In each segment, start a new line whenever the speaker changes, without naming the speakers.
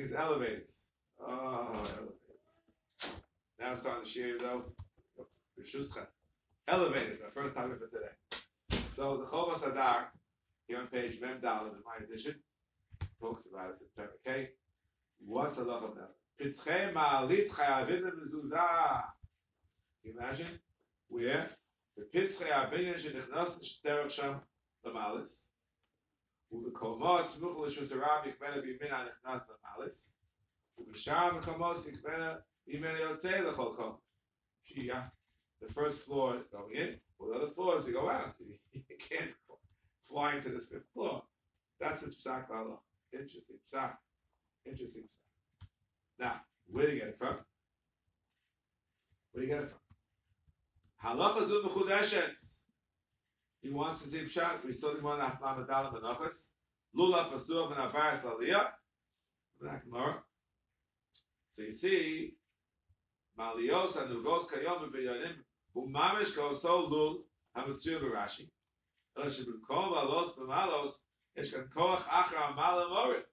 is elevated. Oh, elevated. Now it's starting to share though. Elevated, the first time for today. So the Chovas Hadar, here on page Mem Dalad in my edition, talks about it. It's okay. What's a lot of that? Pitzchem ma'alit chayavim mezuzah. Can you imagine? Where? The Pitzchem abinyan shenichnas shterach sham lamalis. ובקומות סמוך לרשות הרב יקבלה בימין Sham Chamos Kikmena Imena Yotze Lecholchom. She the first floor going in, or the other floors you go out. You can't fly into the fifth floor. That's a psak lala. Interesting psak. Interesting psak. Now, where do you get it from? Where do you get it from? Halacha zu mechudeshet. He wants to see pshat. We saw the one aflam adalam benachas. Lula pasuah ben avaris aliyah. That Gemara. they see malios and rod kayom be yarem u mamesh ka osol do ham tzur rashi rashi be kova lot be malos es ka koch achra malo morit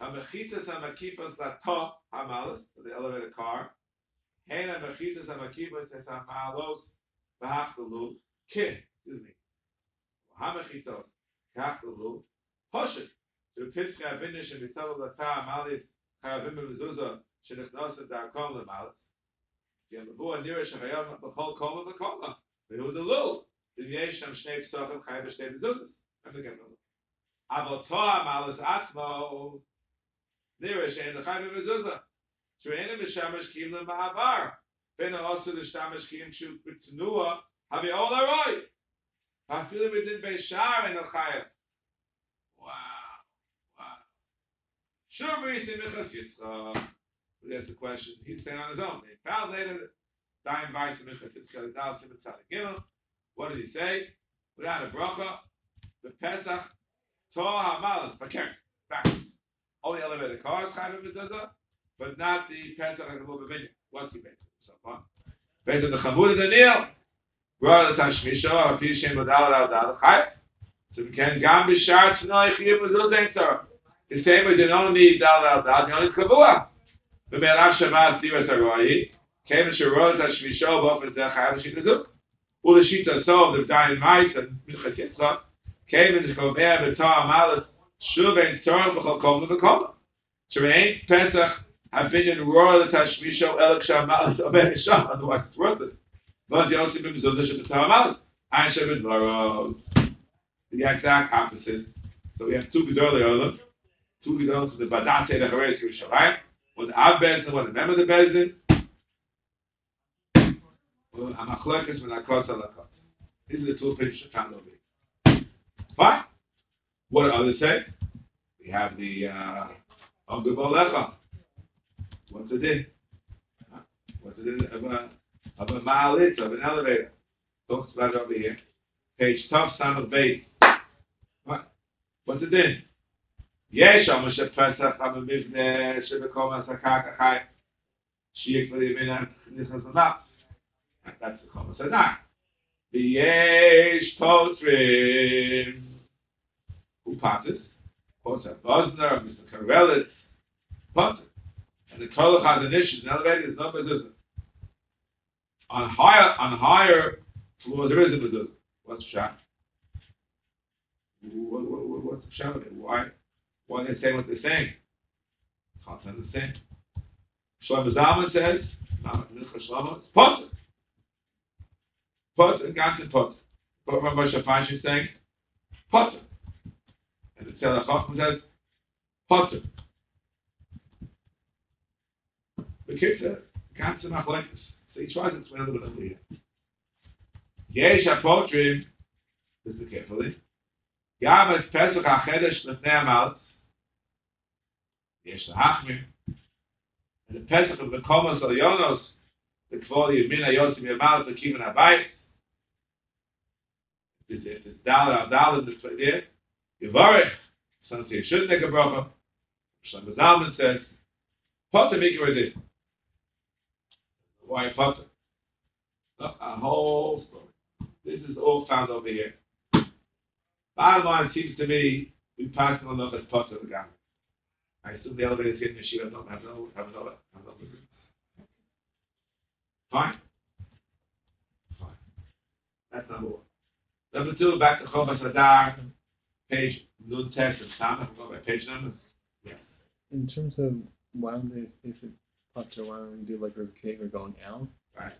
ham khitas ham kipas la to ham malos the elevator car. Hayna be khitas ham kipas et ham malos ba achdu ke excuse me. Ham khitas ka achdu hoshet de pitz ge binish in de tzalot ta malis ha vim שנכנס את דרכו למעלה, כי הם בואו הנירה שם היום בכל קומה וקומה, והוא דלול, אם יש שם שני פסוחים חיים בשתי בזוזס, הם גם דלול. אבל אותו המעלה עצמו, נירה שאין לחיים בבזוזה, שאין הם משמש קיים למעבר, בין האוסו לשתמש קיים כשהוא בצנוע, הבי אול הרוי, ואפילו מדין בי שער אין לחיים. וואו, וואו. שוב ראיתי מחס יצחק. That's the question. He's saying on his own. He found later, Daim Weiss and what did he say? Without a bracha, the Pesach, Torah Hamalas, Bakar, back. Only elevated cars, Chayim Mezuzah, but not the Pesach and the Mubaviniya. What's he based on? So far. Based on the Chamud and the Neil. Brought the Tashmisha, or Pishem Badal Al Dal Chayim. So we can Gam Bishar Tznoi Chiyim Mezuzah Torah. The same way they don't need Dal Al Dal, they only Kavua. ובעל אף שמע עשיו את הרועי, כאילו שרואה את השלישו באופן זה חייב שכזוב, ולשיט הסוב, דבדיין מייס, מלכת יצחו, כאילו שקובע בתור המלס, שוב אין צורך בכל קום ובקום. שמעין פסח, הבניין רואה את השלישו, אלא כשהמלס עובד משום, אז הוא רק תרוס את זה. ואז יוסי במזוד זה שבתור המלס, אין שם The exact opposite. So we have two gedolei olam, two gedolei to the badate, the heretic, the shalai, und Ab Bezin, what the member of the Bezin, und Amachlekes with Akos Alakos. These are the two opinions found over. Fine. What do others say? We have the uh, Omdu Bolecha. What's the din? What's the din of a, of a maalit, of an elevator? Talks about over here. Page Tav Samach Beit. What? What's the din? יש שם שפסח המבנה שבקום הסקה כחי שיהיה כבר ימין נכנס למאפ. That's the Chom Sadak. ויש פוטרים who passes Potter Bosner, Mr. Karelis, Potter. And the Kolach has an issue, an elevator is not mezuzah. On higher, on higher floors there is a mezuzah. What's Pshat? What, what, what, what's the Pshat of it? Why? One is saying what they're saying. Chatan is the same. Shlomo Zalman says, Potter. Potter, Gans and Potter. But Rabbi Shafash is saying, Potter. And the Tzela Chacham says, Potter. The kids are Gans and Machlekes. So he tries to explain a little bit earlier. Yesh HaPotrim, listen carefully, Yam es Pesach HaChedesh Lefnei HaMalz, יש להחמיר, ופסח במקומוס על יונוס, לכבוד ימין היוסי מימלץ לכיוון הבית, if it's down or down in this idea, Yivarech, some say you should take a bracha. Shlomo Zalman says, Potter make it with Why Potter? A whole story. This is all found over here. Bottom line seems to me, we pass on enough as Potter the guy. I assume the elevators here in Yeshiva don't have no, have no, have no. Fine. Fine. That's number one. Number two, back to Chomas Hadar, page Nun Text and Samach, go by page numbers.
In terms of why don't they, if it's Potter, why don't we do like Rav Kiva going out?
Right.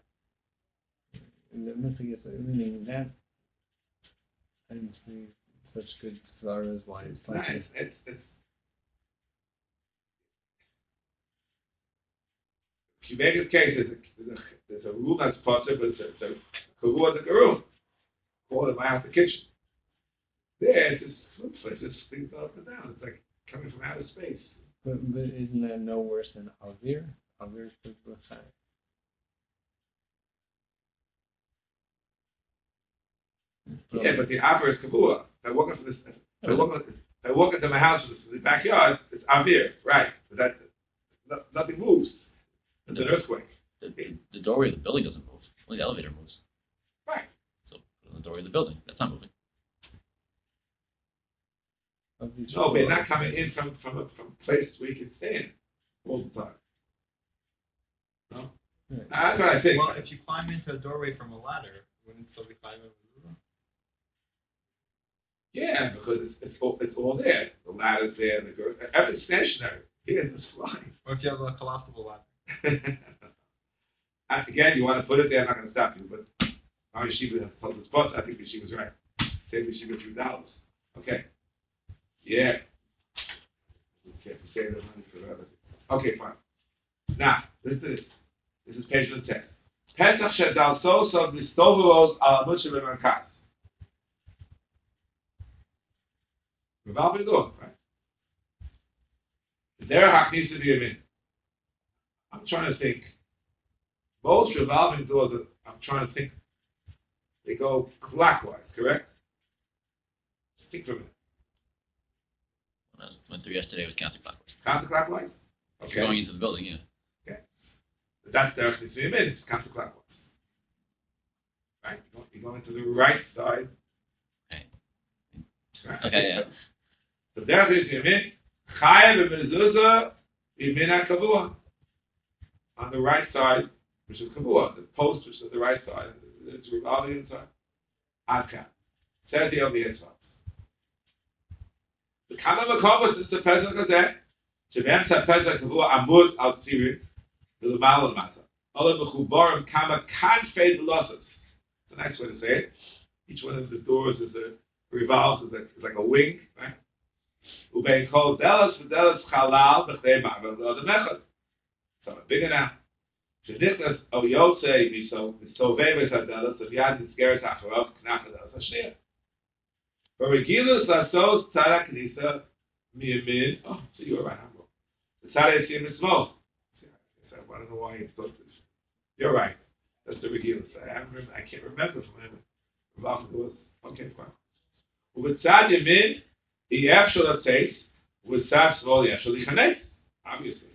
And then I guess, I mean, that, I didn't see such good stars why it's
No,
like,
it's, it's, it's. Kivega's case, there's a, there's a, there's room that's but it's a, it's a the. Call it my house, the kitchen. There, it's just, looks like this thing's up and down. It's like coming from outer space.
but, but isn't that no worse than Avir? Avir's the Bachai.
Yeah, but the upper is kavua. I walk into this, I walk, I walk into my house, it's the backyard, it's avir, right? But that, no, nothing moves. It's an earthquake.
The, the doorway of the building doesn't move. Only the elevator moves.
Right.
So put it on the doorway of the building. That's not moving.
Avir
No, but you're not coming in from, from a, from a place we you can stand all the time. No?
Right.
That's what I think.
Well, if you climb into a doorway from a ladder, wouldn't it still be five over the
Yeah, because it's, it's, all, it's all there. The ladder's there, the girl, everything's stationary. Here, it's flying.
Or if you have a collapsible ladder.
Again, you want to put it there, I'm not going to stop you, but our yeshiva told us, but I think the yeshiva's right. Save the yeshiva a few dollars. Okay. Yeah. Okay, save the money for other. Okay, fine. Now, listen to this. This is page one ten. Pesach shedal so mistoveros uh, al amushim lemankas. Revolving door, right? There needs to be a min. I'm trying to think. Most revolving doors, I'm trying to think, they go clockwise, correct? Think for a minute.
When I went through yesterday, it was counterclockwise.
Counterclockwise?
If you're
Okay.
going into the building, yeah.
But that's the needs to a min, it's counterclockwise. Right? You're going to the right side.
Okay.
Right?
Okay, yeah.
So there is the min. Chayev b'mezuzah b'min kavua On the right side, which is kavua, the post which is on the right side, it's revolving inside. Adka. Says the over inside. The kama makovas is the pesach gazeh. שבאמצע הפסח קבוע עמוד על צירים ולמעלה למטה. אלה מחוברים כמה כנפי דלוסס. It's a nice way to say it. Each one of the doors is a revolves is, a, is like a wing, right? ובין כל דלס ודלס חלל בכדי מעבר לעוד המחד. Some bigger so is of Yosei Miso, Misoveves Adelas, of had Nisgeres Acharov, Knach Adelas Hashir. For Regilus Lasos Tzara Knisa Miyamin, oh, so you were right, I'm wrong. The Tzara Yisim is small. I don't know why it's thought this. You're right. That's the Regilus. I, remember, I can't remember from him. Rav was, okay, fine. With Tzara, you mean, he actually takes with Tzad Small, he actually connects, obviously.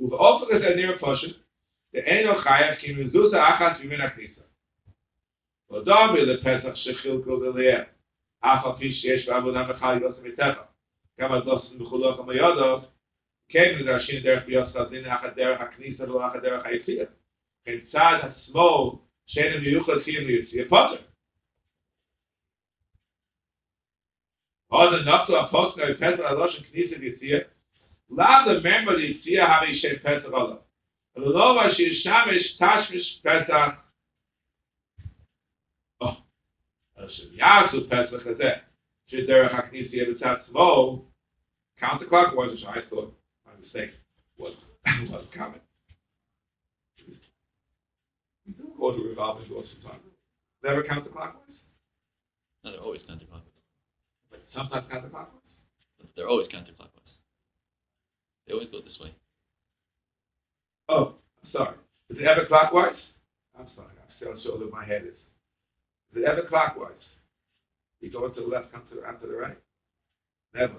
ובאופן הזה נראה פשוט, ואינו חייב כי מזוזה אחת ממין הכניסה. לא דומה לפסח שחילקו לליאר, אף על פי שיש בעבודה מחל יוסף מטבע. גם אז לא מחולוק המיודות, כן מדרשים דרך ביוסף דין אחת דרך הכניסה ולא אחת דרך היציאה. כן צד השמאל שאין מיוחד חיים ליציאה פוטר. עוד נפתו הפוסק פסח הלושן כניסה ויציאה, Lad the memory fear having shem petach olam. Lova shishamish tashmish petach Shiviyasu Pesach oh, Hazeh. Shiderech Haknisi Yevitzat Smo, counterclockwise, which I thought, my mistake, was, was coming. You do go to revolving door sometimes. Never counterclockwise?
No, they're always counterclockwise.
But sometimes counterclockwise?
They're always counterclockwise. They always go this way.
Oh, I'm sorry. Is it ever clockwise? I'm sorry. I'm still sure that my head is. Is it ever clockwise? You go to the left, come to the, after the right? Never.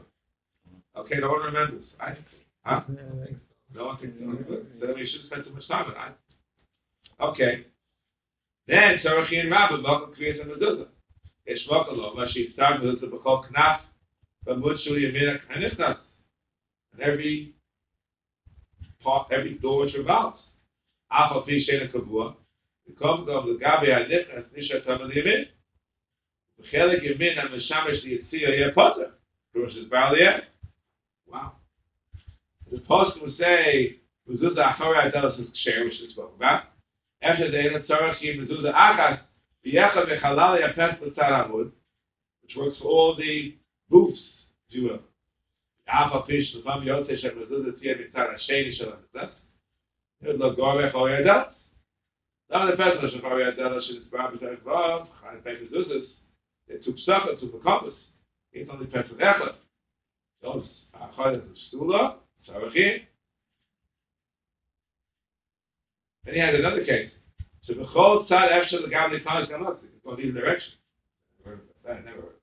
Okay, no one remembers. I, huh? No one can remember. So we shouldn't spend too much time on it. Okay. Then, Tzarachi and Rabbi, Malka Kriyas a Mezuzah. It's Malka Lo, Mashi Tzar Mezuzah, B'chol Knaf, B'mut Shul Yemina Kanichnas. And every part, every door which revolves. Alpha Pi Shena Kavua, the Gom Lagabi Adiknas Nisha Tamal Yamin. Chelik Yamin and Meshamish the Yitzia Yeh Potter. Rosh is Baaliyah. Wow. The post would say, Mezuzah Achori Adelos is Ksher, which is spoken about. After the Eilat Tzarech Yim Mezuzah Achas, V'yecha V'chalal Yapes L'tzar Amud, which works for all the booths, if you will. Alpha Fish, Lefam Yotze Shem Mezuzah Tzia Mitzar Hasheni Shalom Mitzvah. It look Gorech Achori Adelos. Now the Pesach Achori Adelos is Bar B'Tarek Vav, Chaim Pei Mezuzahs, they took stuff, it took a compass. It's only Pesach Echad. Those Achad is Stula, Sarachim. Then he had another case. So the whole tzad after the gavli klas gamak, go in either direction. That. Never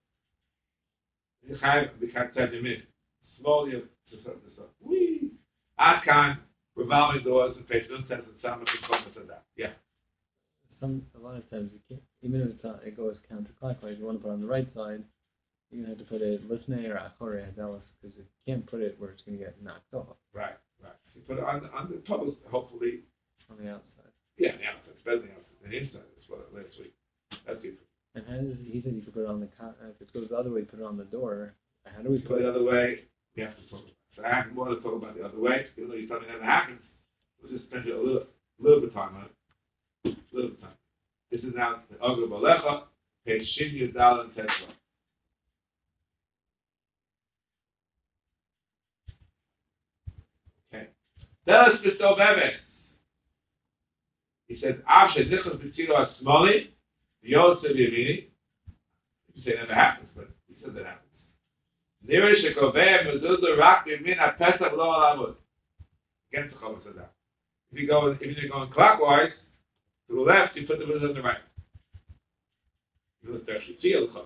tzad yamin. Slowly, to stuff, to stuff. Whee! Akan, revolving doors and nun says it's some of the compass of that. Yeah.
Some a lot of times you can't, even if it's not, it goes counterclockwise. You want to put it on the right side. You're gonna have to put it lifnei or achore adelis because you can't put it where it's gonna get knocked off
Right, right. You put it on, the- on the post, hopefully.
on the outside.
Yeah, the outside. It's better than the outside. The inside is what last week. That's good.
And how does he said you could put it on the if it goes the other way, put it on the door. How do we
Put
put
it the other way, we have to talk about it. So I have more to talk about the other way, even though you tell me never happens. We'll just spend a little, little bit of time on it. A little bit of time. This is now the Ogra Balecha, page Shin Yudal and Tetzva. Okay. Delas Bistov Eves. He says, Av Shezichos B'tziro HaSmoli, Yosef Yemini. You say it never happens, but he says it happens. נראה שקובע מזוזה רק ממין הפסח לא על העמוד. Against the Chomas Adat. If you go, if you're going clockwise, to the left, you put the mezuzah on the right. You look actually see the Chomas.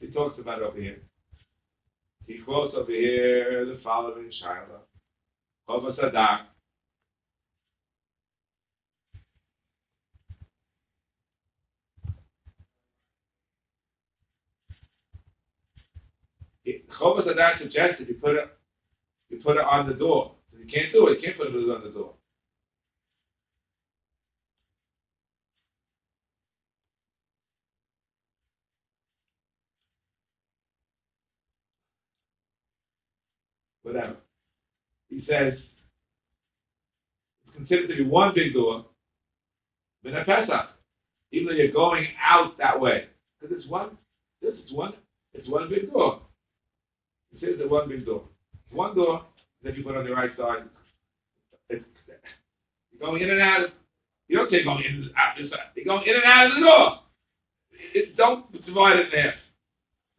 He talks about it over here. He quotes over here the following Shiloh. Chomas Adat. Chomas Adat suggested you put it, you put it on the door. You can't do it. You can't put it on the door. Whatever. He says it's considered to be one big door. Even though you're going out that way. Because it's one this is one it's one big door. He says the one big door. One door that you put on the right side. It's, you're going in and out. Of, you don't say going in and out this side. You're going in and out of the door. It, don't divide it in half.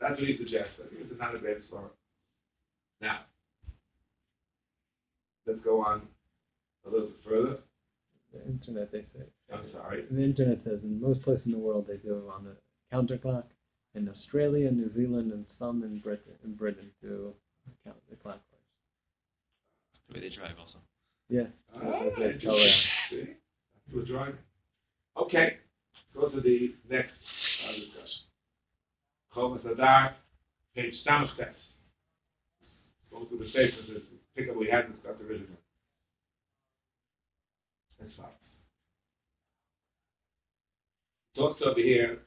That's what he suggests. I think it's not a bad story. Now, let's go on a little bit further.
The internet, they say.
I'm sorry.
The internet says in most places in the world they do it on the counterclock. In Australia, New Zealand, and some in Britain, in Britain do count the clockwise.
The way they drive also.
Yeah.
Ah,
That's what they
interesting.
tell you.
See? We're driving. Okay. Go to the next uh, discussion. Chomas Adar, page Samach Tes. Go through the statements and pick up what we hadn't discussed originally. That's fine. Talks over here.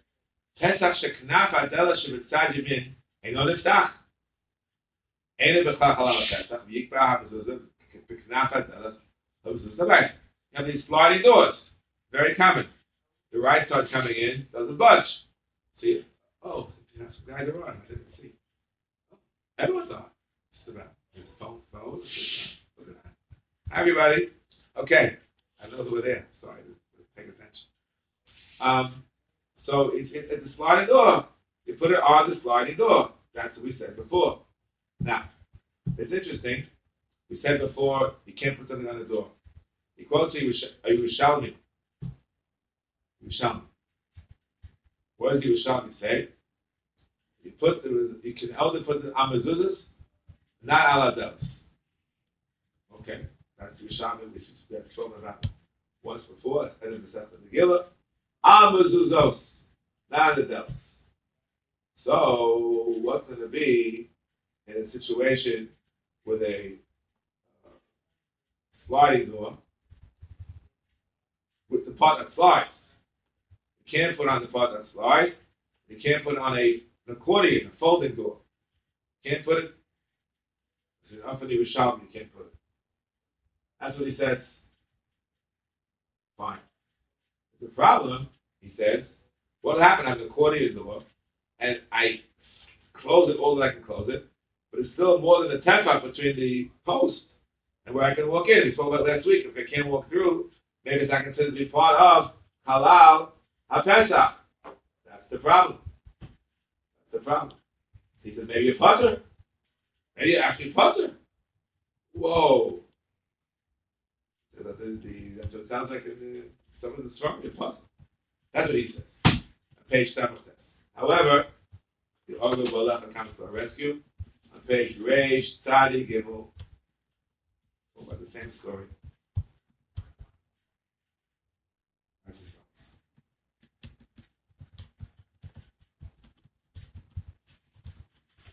Pesach sheknaf adela shebetzad yamin אינו נפתח. אין בכלל חלל הפסח, ויקבע המזוזות בכנף הדלת, המזוזות הבית. You have these sliding doors. Very common. The right side coming in doesn't budge. See, oh, you know, some guys are on. I didn't see. Oh, everyone's on. Just about. There's phone, phone. Look at that. Hi, everybody. Okay. I know that we're there. Sorry, just pay attention. Um, so it's, it, it's a sliding door. You put it on the sliding door. That's what we said before. Now, it's interesting. We said before you can't put something on the door. He quotes a uh, Yerushalmi. Yerushalmi. What does Yerushalmi say? You put the you can only put the amazuzas, not aladelis. Okay, that's Yerushalmi. We should have spoken about once before. Head of the Sefton Megillah. Amazuzos, not aladelis. So, what's going to be in a situation with a sliding door with the part that slides. You can't put on the part that slides. You can't put on a an accordion, a folding door. You can't put it. Up in the Yerushalmi, you can't put it. That's what he says. Fine. The problem, he says, what happened? I have an accordion door, and I close it all that I can close it, but it's still more than a temper between the post and where I can walk in. We spoke about last week. If I can't walk through, maybe it's not considered to be part of halal hapesach. That's the problem. That's the problem. He said maybe a putter. Maybe actually putter. Whoa. So that the, that's what it sounds like the, some of the stronger putter. That's what he says. Page seven. However, the Ogul Balacha comes to our rescue. On page Reish, Tzadi, Gimel, about the same story.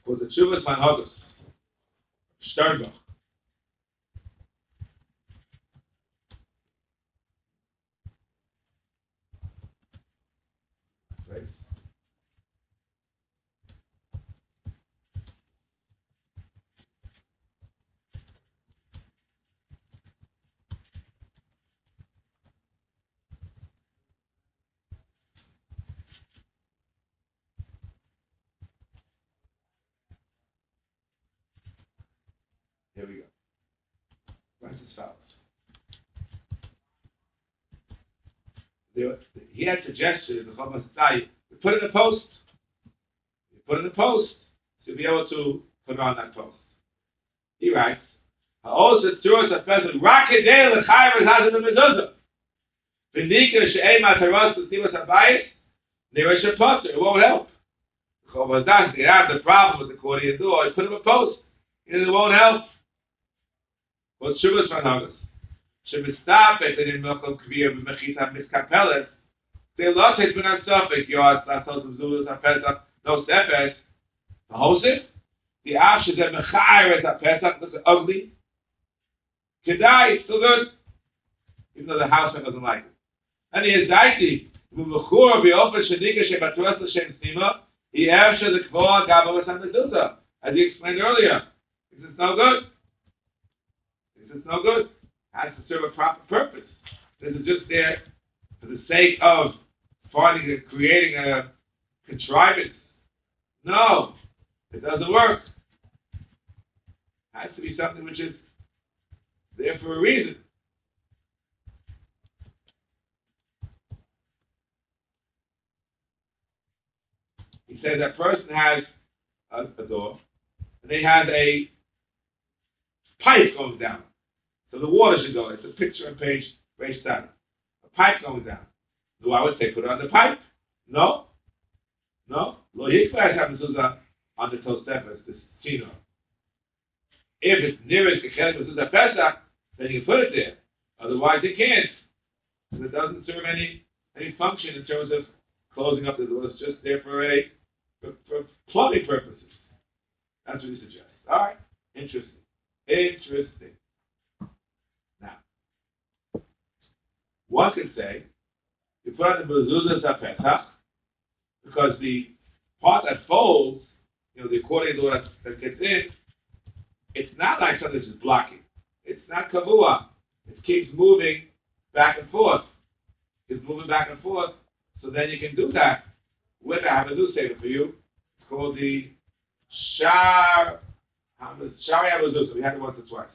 For the Chuvas Manhagus, Sternbach. Right? Here we go. Writes as follows. He had suggested in the Chomas Tzai, you put in a post. You put in a post to be able to put on that post. He writes, "Ha'osa turas ha'pesach rakadei l'chayim hazim b'mezuzah. V'nika she'ei mataros l'tivas habayis, nira she'potter. It won't help. Chomas Tzai, they have the problem with the accordion door. You put in a post. and It won't help. What's Shuvas Manhagas? Shemistapet and in Milkom Kvir b'mechita miskapelet. They lost his ben Suffolk. Yoas lasos of Zulus HaPesach. No Sefes. The Hosef. The Ash is a Mechayer at HaPesach. Looks ugly. Kedai. Still good. Even though the house doesn't like it. And he is Daiti. V'mechur b'ofen shenika shebatuas l'shem sima. He after the Kvoa Gabo V'San As he explained earlier. This is no good. Is no good. Has to serve a proper purpose. This is just there for the sake of finding and creating a contrivance. No, it doesn't work. has to be something which is there for a reason. He says that person has a, a door, and they have a pipe going down. So the water should go. It's a picture on page page seven. A pipe going down. Do I would say put on the pipe? No. No. Lo yikvash hamezuzah on the tosefes, this chino. If it's nearest to kelim mezuzah pesach, then you put it there. Otherwise, it can't. Because it doesn't serve any any function in terms of closing up the door. It's just there for a for, for plumbing purposes. That's what he suggests. All right. Interesting. Interesting. Now, one could say, you put on the mezuzah zapetach, because the part that folds, you know, the accordion door that, gets in, it's not like something just blocking. It's not kavua. It keeps moving back and forth. It's moving back and forth. So then you can do that with, I have a new statement for you. It's called the Shar Shari Abazuzah. We had it once or twice.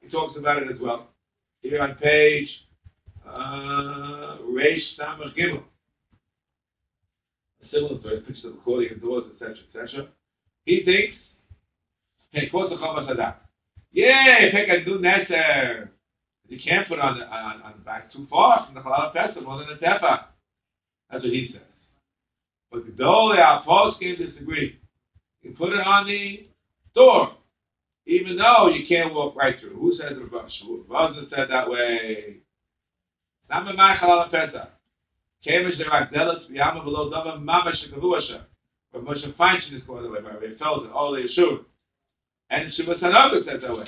He talks about it as well. Here on page Uh, Reish Samach Gimel. Similar to it, pictures of accordion doors, etc., etc. He thinks, hey, what's the Chomas Hadat? Yay, take a new neser. You can't put on the, on, on the back too far from the Pesach, more than a tefa. That's what he says. But the Dole, our post game disagree. You put it on the door, even though you can't walk right through. Who says the Rav Rav said that way. Nama Ma'achal Pesach. Kemish the Ragdelis B'yama below Dava Mamash Kavuasha. Rav Moshe Feinstein is called that way by Rav Felsen, all the Yeshua. And Shuvas Hanoga says that way.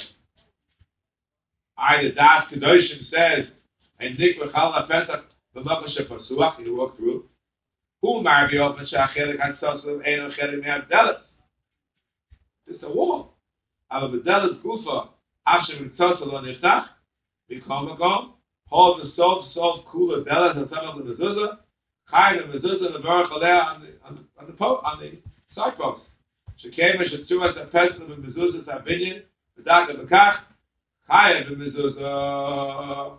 I the Das Kedoshim says, and Nik V'chal HaPesach B'Makom Shepasuach, you walk through. Who Marvi Open Sha'achelik HaTzosim Ein Ochelik Me'avdelis. It's a wall. Aber B'delis Gufa, Avshem Mitzosel Lo Niftach, B'Kom Makom, hold the sof sof kula delas of the mezuzah, chai the mezuzah the baruch on the on the on the, po- on the side post. Shekema shetzua sa pesach the mezuzah sa binyan the dak of the kach chai the mezuzah.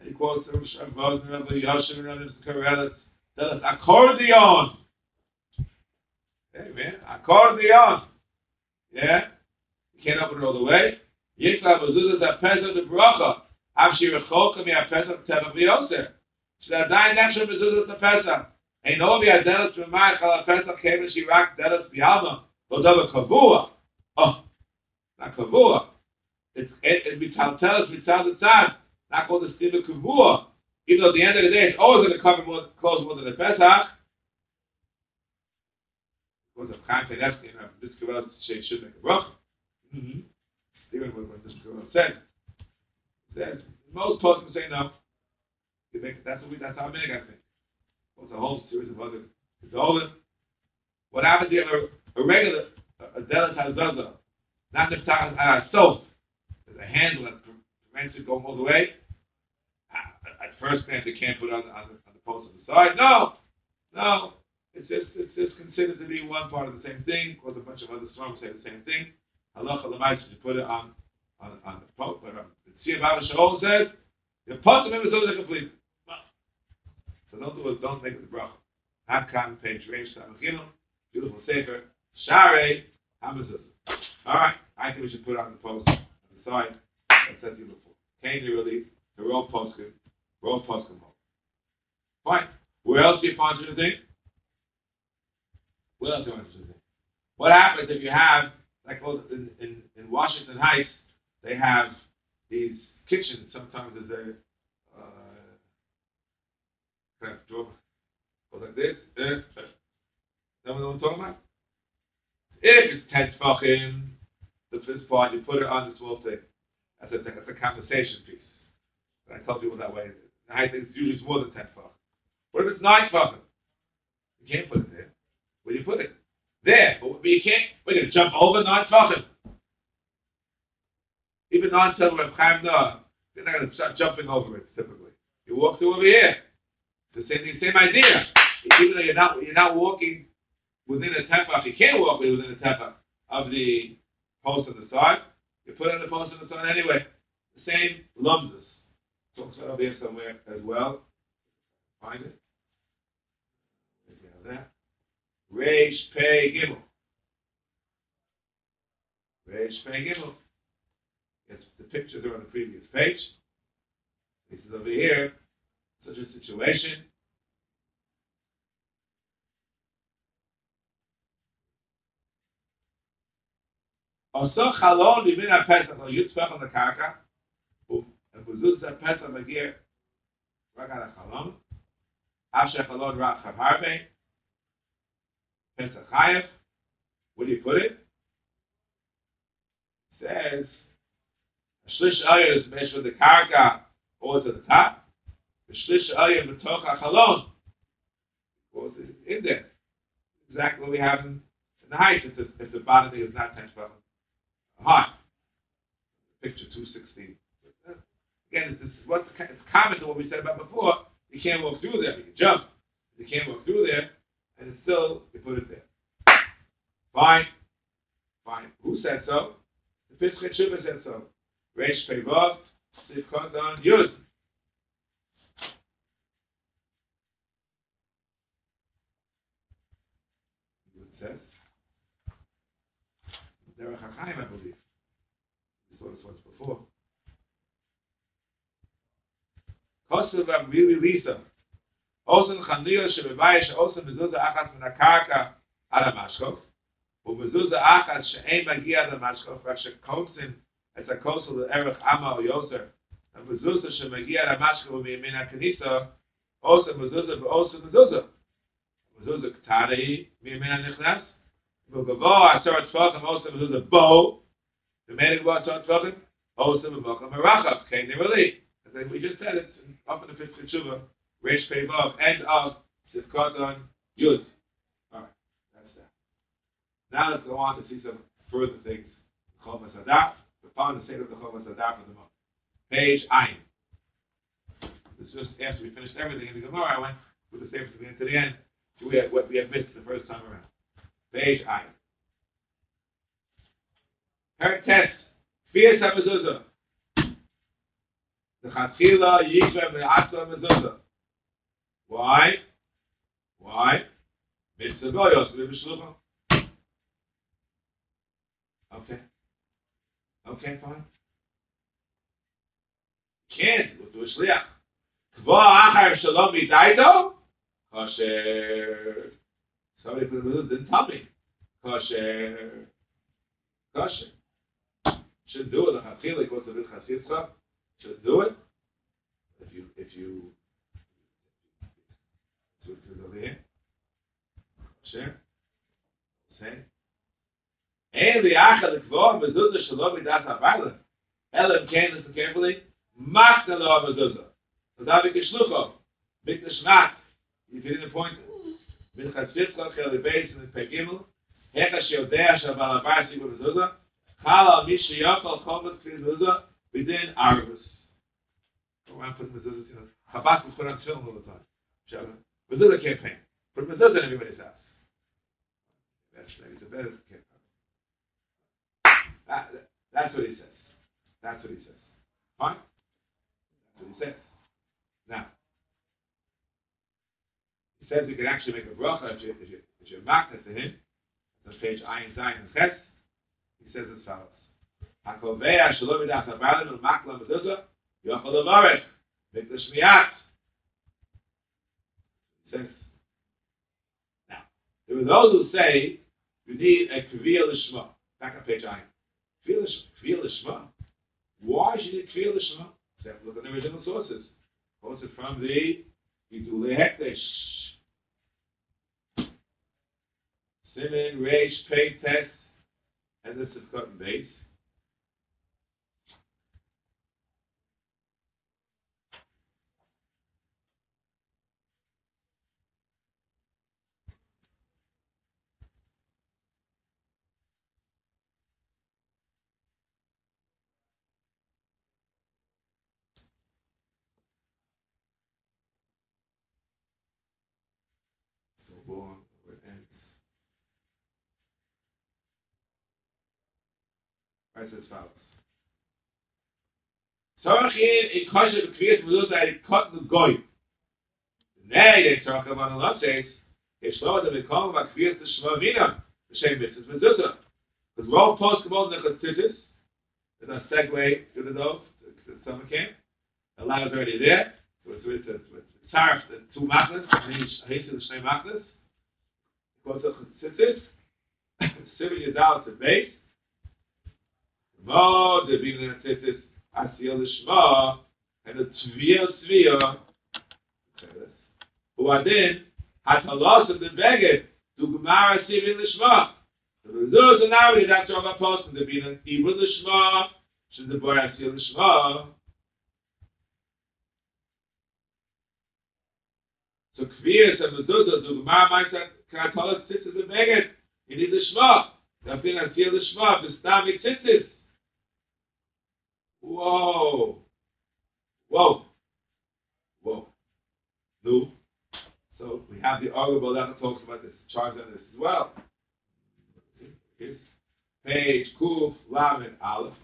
And he quotes from Shavuot and Rabbi Yoshem and Rabbi Karelis delas accordion. Hey man, accordion. Yeah, you can't open it all the way. Yikla mezuzah sa pesach the bracha. אף שהיא רחוקה מהפסח טבח ויוסר. שזה עדיין נחשב מזוזת הפסח. אינו מהדלת ממייך על הפסח כיוון שהיא רק דלת ביאלמה, לא דבר קבוע. או, not קבוע. It מטלטלת מצד לצד, not called a סטיבה קבוע. Even though at the end of the day, it's always going to cover more, close more than the Pesach. Because of Chaim Kanevsky, and this Kabbalah should make a bracha. Mm-hmm. Even what this Kabbalah said says most poskim say no. You make, that's what we, that's how big I think. What's a whole series of other gedolim. What happens if a, a regular a, a delis hazaza, not niftach uh, soap. There's a handle that prevents it going all the way. At first glance, you can't put it on the, on the, on the post on the side. No, no. It's just it's just considered to be one part of the same thing. Of course, a bunch of other songs say the same thing. Halacha l'mayis, you put it on on, on the post, but um, Tzia Baba Shaul says the post of him is totally complete. So don't do it. Don't make it the bracha. Hakam page Reish Samachinu, beautiful sefer Share Hamazuz. All right, I think we should put on the post on the side. I said to you before. Can't you really? The raw poskim, raw poskim home. Fine. Where else do you find such a thing? Where else do you find such a thing? What happens if you have, like in, in, in Washington Heights, they have these kitchens. Sometimes there's a uh, kind of door goes like this. Know what I'm talking about? If it's ten tefachim, the first part you put it on this wall thing. That's a that's a conversation piece. And I tell people that way. The height is usually more than ten tefachim. What if it's nine tefachim? You can't put it there. Where do you put it? There, but you can't. We're going to jump over nine tefachim. Even Reb Chaim they're not going to start jumping over it typically. You walk through over here. The same thing, same idea. Even though you're not you're not walking within a tefach, you can't walk within a tefach of the post on the side. You put on the post on the side anyway. The same lumses. Talks about over here somewhere as well. Find it. That. Reish Pei Gimel. Reish Pei Gimel. It's, the pictures are on the previous page. This is over here, such a situation. Also chalon limin ha-pesach lo yitzvach on the karka, ומזוז ha-pesach מגיע רק על החלון, אף שהחלון רחב הרבה, pesach chayev, where do you put it? It says, Shlish Ayah is with the karka or to the top. The Shlish Ayah b'toch hachalon was in there. Exactly what we have in, the height. If the, if the bottom is not 10 12 high. Picture 216. Again, this is what's it's common to what we said about before. You can't walk through there. You can jump. You can't walk through there, and it's still you put it there. Fine, fine. Who said so? The Pischei Tshuva said so. Reish Pei Vav, Sif Kondon Yud. Yud says, Der Chachayim, I believe. We saw this once before. Kosu Vav Vili Lisa, Osen Chandiyo Shebevayish, Osen Mezuzah Achas Menakaka, Ala Mashkov, ובזוז האחד שאין מגיע למשקוף, רק שקוצים את הכוסל לערך עמה או יוסר, המזוזה שמגיע למשקל מימין הכניסה, עושה מזוזה ועושה מזוזה. מזוזה קטנה היא מימין הנכנס, ובבוא עשר הטפוחים עושה מזוזה בו, ומאלה גבוה עשר הטפוחים, עושה במוקם הרחב, כן נראה לי. As we just said, it's up in the Pischei Tshuvah, Resh Pei Vav, end of Sivkodon Yud. Alright, that's that. Now let's go on to see some further things. Chol Masadat found the state of the Chomas Adaf at the moment. Page Ayin. This is just after we finished everything in the Gemara, I went with the same to the end to the end. We had what we had missed the first time around. Page Ayin. Her test. Fear Samazuzah. The Chatchila Yisra Me'asa Mezuzah. Why? Why? Mitzvah Goyos V'Bishlucha. Okay. Okay, fine. Can't. We'll do a shliach. Kvo achar shalom midaito? Kosher. Somebody put the didn't tell me. Kosher. Kosher. Should do it. The chachilik was a bit chasitzcha. Should do it. If you, if you, to, to over here. Kosher. אין די are going בזוז שלא and do אלא אם כן that Bible. Hello, can you hear me? Mark the law of the Lord. So that we can look up. Mit der Schmach, die für den Point. Mit der Schmach, die für den Point. Mit der Schmach, die für den Point. Hey, das ist ja der, der war der Bible. Hallo, ich bin ja auch schon That, that's what it says. That's what it says. Fine? That's what it says. Now, it says you can actually make a bracha if you, if you, if you makna to him. On page Ayin Zayin and Ches, he says as follows. הקובע שלא מדעת הבעלים ומק למדוזה, יוכל לברך, ואת השמיעת. Now, there are those who say you need a kviya lishma, back on page I. Fearless. Why should it fearlessma? Let's look at the original sources. Also from the Gidule Hekdesh. Simon, Reish, Pei, Test, and is Sifkot base. So as follows. Tzorach hier, ik kosher ik kot de goy. Nee, de tzorach van een lot says, ik sloot dat we komen wat kweert de shma vina, de shem mitzvah mezuzah. Because we're all post gebod in the chassidus, there's a segue to the dove, to the summer camp. The is already there, it's, it's, it's, it's tarif, the two machnas, hate the same machnas. Goes to chassidus, Sivi Yadal to base, wo de bin net tetes as yel shva en a tvier tvier wo aden hat a los of the beget du gmar sib in der shva so do ze nawe dat zo a post de bin in tib in der shva shon de boy as yel shva so kvier ze do do du gmar mait ka tolos tetes de beget in der shva da bin as yel shva bis da mit tetes Whoa. Whoa. Whoa. No. So we have the arguable that talks about this, charge on this as well. Here's page Kuf Lamed Aleph.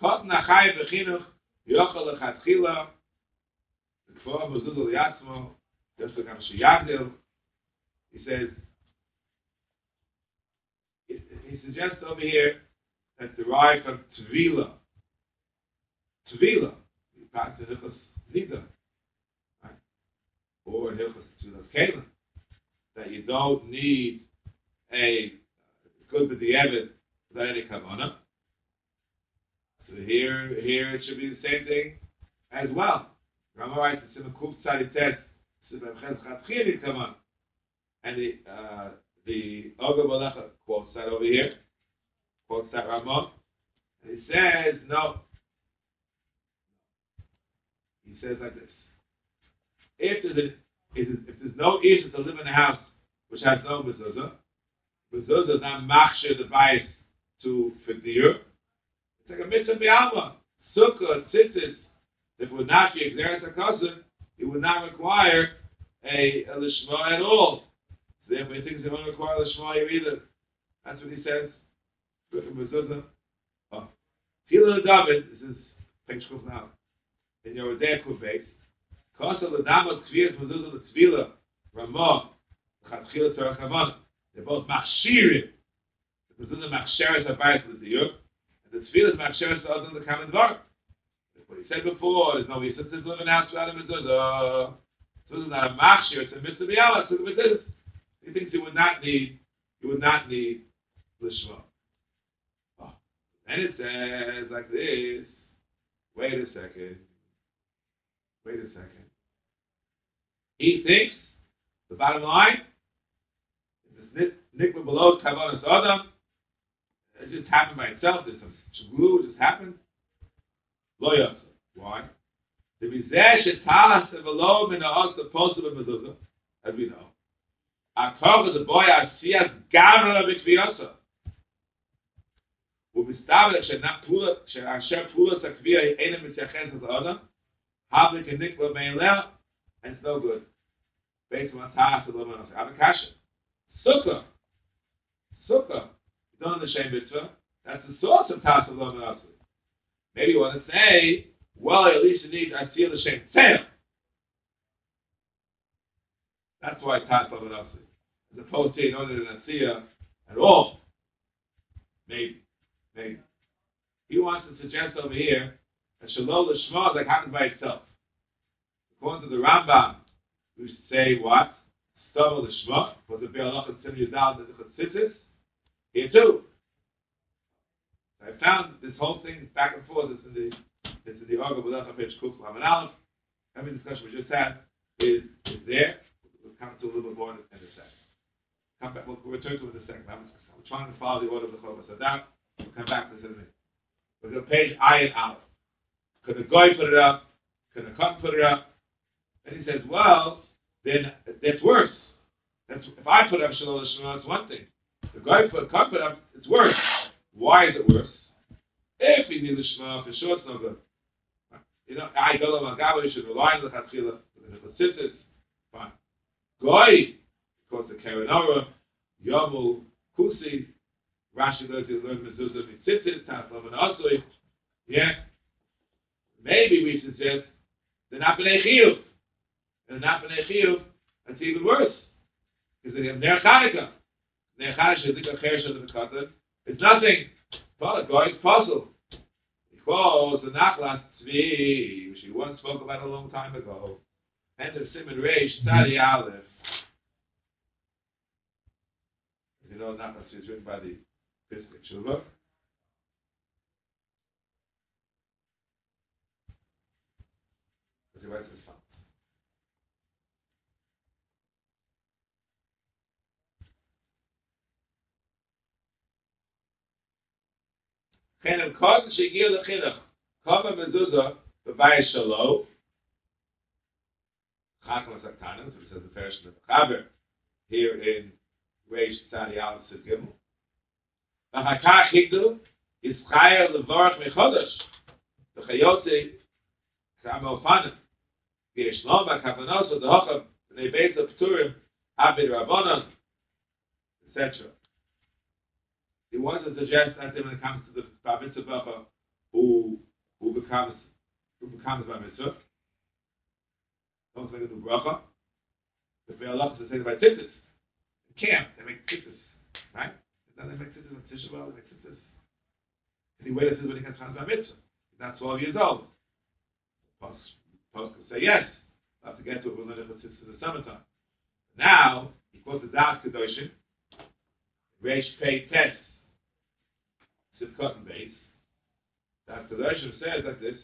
Kot nachai v'chinuch yochel lechatchila Kfor just like Shiyagdil, he says, he suggests over here that derived from Tvila. Tvila, you pass the Hilchos Nida, right? Or Hilchos Tvilas Kalim, that you don't need a good with the evidence without any kavanah. So here, here it should be the same thing as well. Rama writes in Simon Kuf Tzadi Tes, And the, uh, the Oga Balecha quotes that over here, quotes that Rambam, and he says, no. He says like this. If there's, if there's, no issue to live in a house which has no mezuzah, mezuzah is not machshir the bias to Fidir. It's like a mitzvah bi'alma. Sukkah, tzitzis, if it would not be exeris a cousin, it would not require a, a lishma at all. So therefore, he thinks it won't require lishma either. That's what he says. Oh. David, this is now. In your Odeh Kufeis, Kosa Mezuzah Ramah, Kavanah. They're both machshirim. The mezuzah machsheres and the tefillah is machsheres. What he said before, is no reason to live in a house without a mezuzah. So this is not a machshir, it's a mitzvah b'yala, so the this. He thinks he would not need, he would not need lishma. Oh. Ah, and it says like this, wait a second, wait a second. He thinks, the bottom line, this nikma below kavanas adam. It just happened by itself. There's some glue. It just happened. Lo yotza. Why? The mizeh shetalas below min ha'os the post of a mezuzah, as we know. Akov the boy asiyas gavra b'kviyasa. ומסתבר שאשר פעולת הקביעה אינה מתייחסת לאדם, הבלי כנקבה מאליה, and it's no good. Based on הטעס ולא מנוסה. אבל קשה. Sukkah. Sukkah. You don't understand mitzvah. That's the source of Tas of Lama Maybe you want to say, well, at least you need Asiyah L'Shem Tzeh. That's why of Lama As opposed to, you know, an Asiyah at all. Maybe. Maybe. He wants to suggest over here that Shalom is like happened by itself. According to the Rambam, we say what? Stavel the Shma, was the Be'alach and Sim Yudal the Tzitzis. Here too. I found this whole thing back and forth. It's in the it's in the Argo B'Lech page Kuf Laman Aleph. Every discussion we just had is is there. We'll come to a little bit more in, in a second. Come back. We'll, return to it in a second. I'm, I'm trying to follow the order of the Chol Sadat. We'll come back to this in a minute. We're going to page Ayin Aleph. Could the guy put it up? Could the cut put it up? And he says, well, then that's worse. That's if I put up Shalom Shema, it's one thing. The guy put cut put up, it's worse. Why is it worse? If he needs the sure it's no good. You know, I go to Magaba, you should rely on the Chatzila, the Chassidus. Fine. Goy, of course, the Karanora, Yomu, Kusi, Rashi learns to learn Mezuzah, Mitzitzis, Taslam, and Asui. Yeah. Maybe we suggest they're not B'nai Chiyuv. They're not B'nai Chiyuv. That's even worse. Because they have Ner Chanukah. Ner Chanukah is a Cher Shel Mekatan. It's nothing. A guy's puzzle. Because the Nachlas Tzvi, which we once spoke about a long time ago, and the Simon Reish, mm-hmm. Tzadi Aleph. You know, Nachlas Tzvi is written by the Pischei Tshuvah. He writes And of cotton shegir lechinach. Kama mezuzah b'vayis shalo. Chakam asaktanim, so he the Parish of Chaber here in Reish Tzadi the Sid Gimel. V'chakach higdu yitzchaya levorach mechodesh. V'chayotze kama ofanim. V'yishlom v'kavanos v'dohochav v'nei beit l'pturim abid rabbonon, etc. He wants to suggest that when it comes to the Bar Mitzvah who who becomes who becomes Bar Mitzvah, don't make a new bracha. If they Allah to say by tzitzis, camp they make tzitzis, right? Then they make tzitzis on Tisha B'av, they make tzitzis. And he waited until when he gets Bar Mitzvah. He's not 12 years old. Post, post can say yes. I'll have to get to it. We'll learn it tzitzis in the summertime. Now he quotes the Das Kedoshim. Reish Pei Tes. Sipkotten base. That the Rosham says that this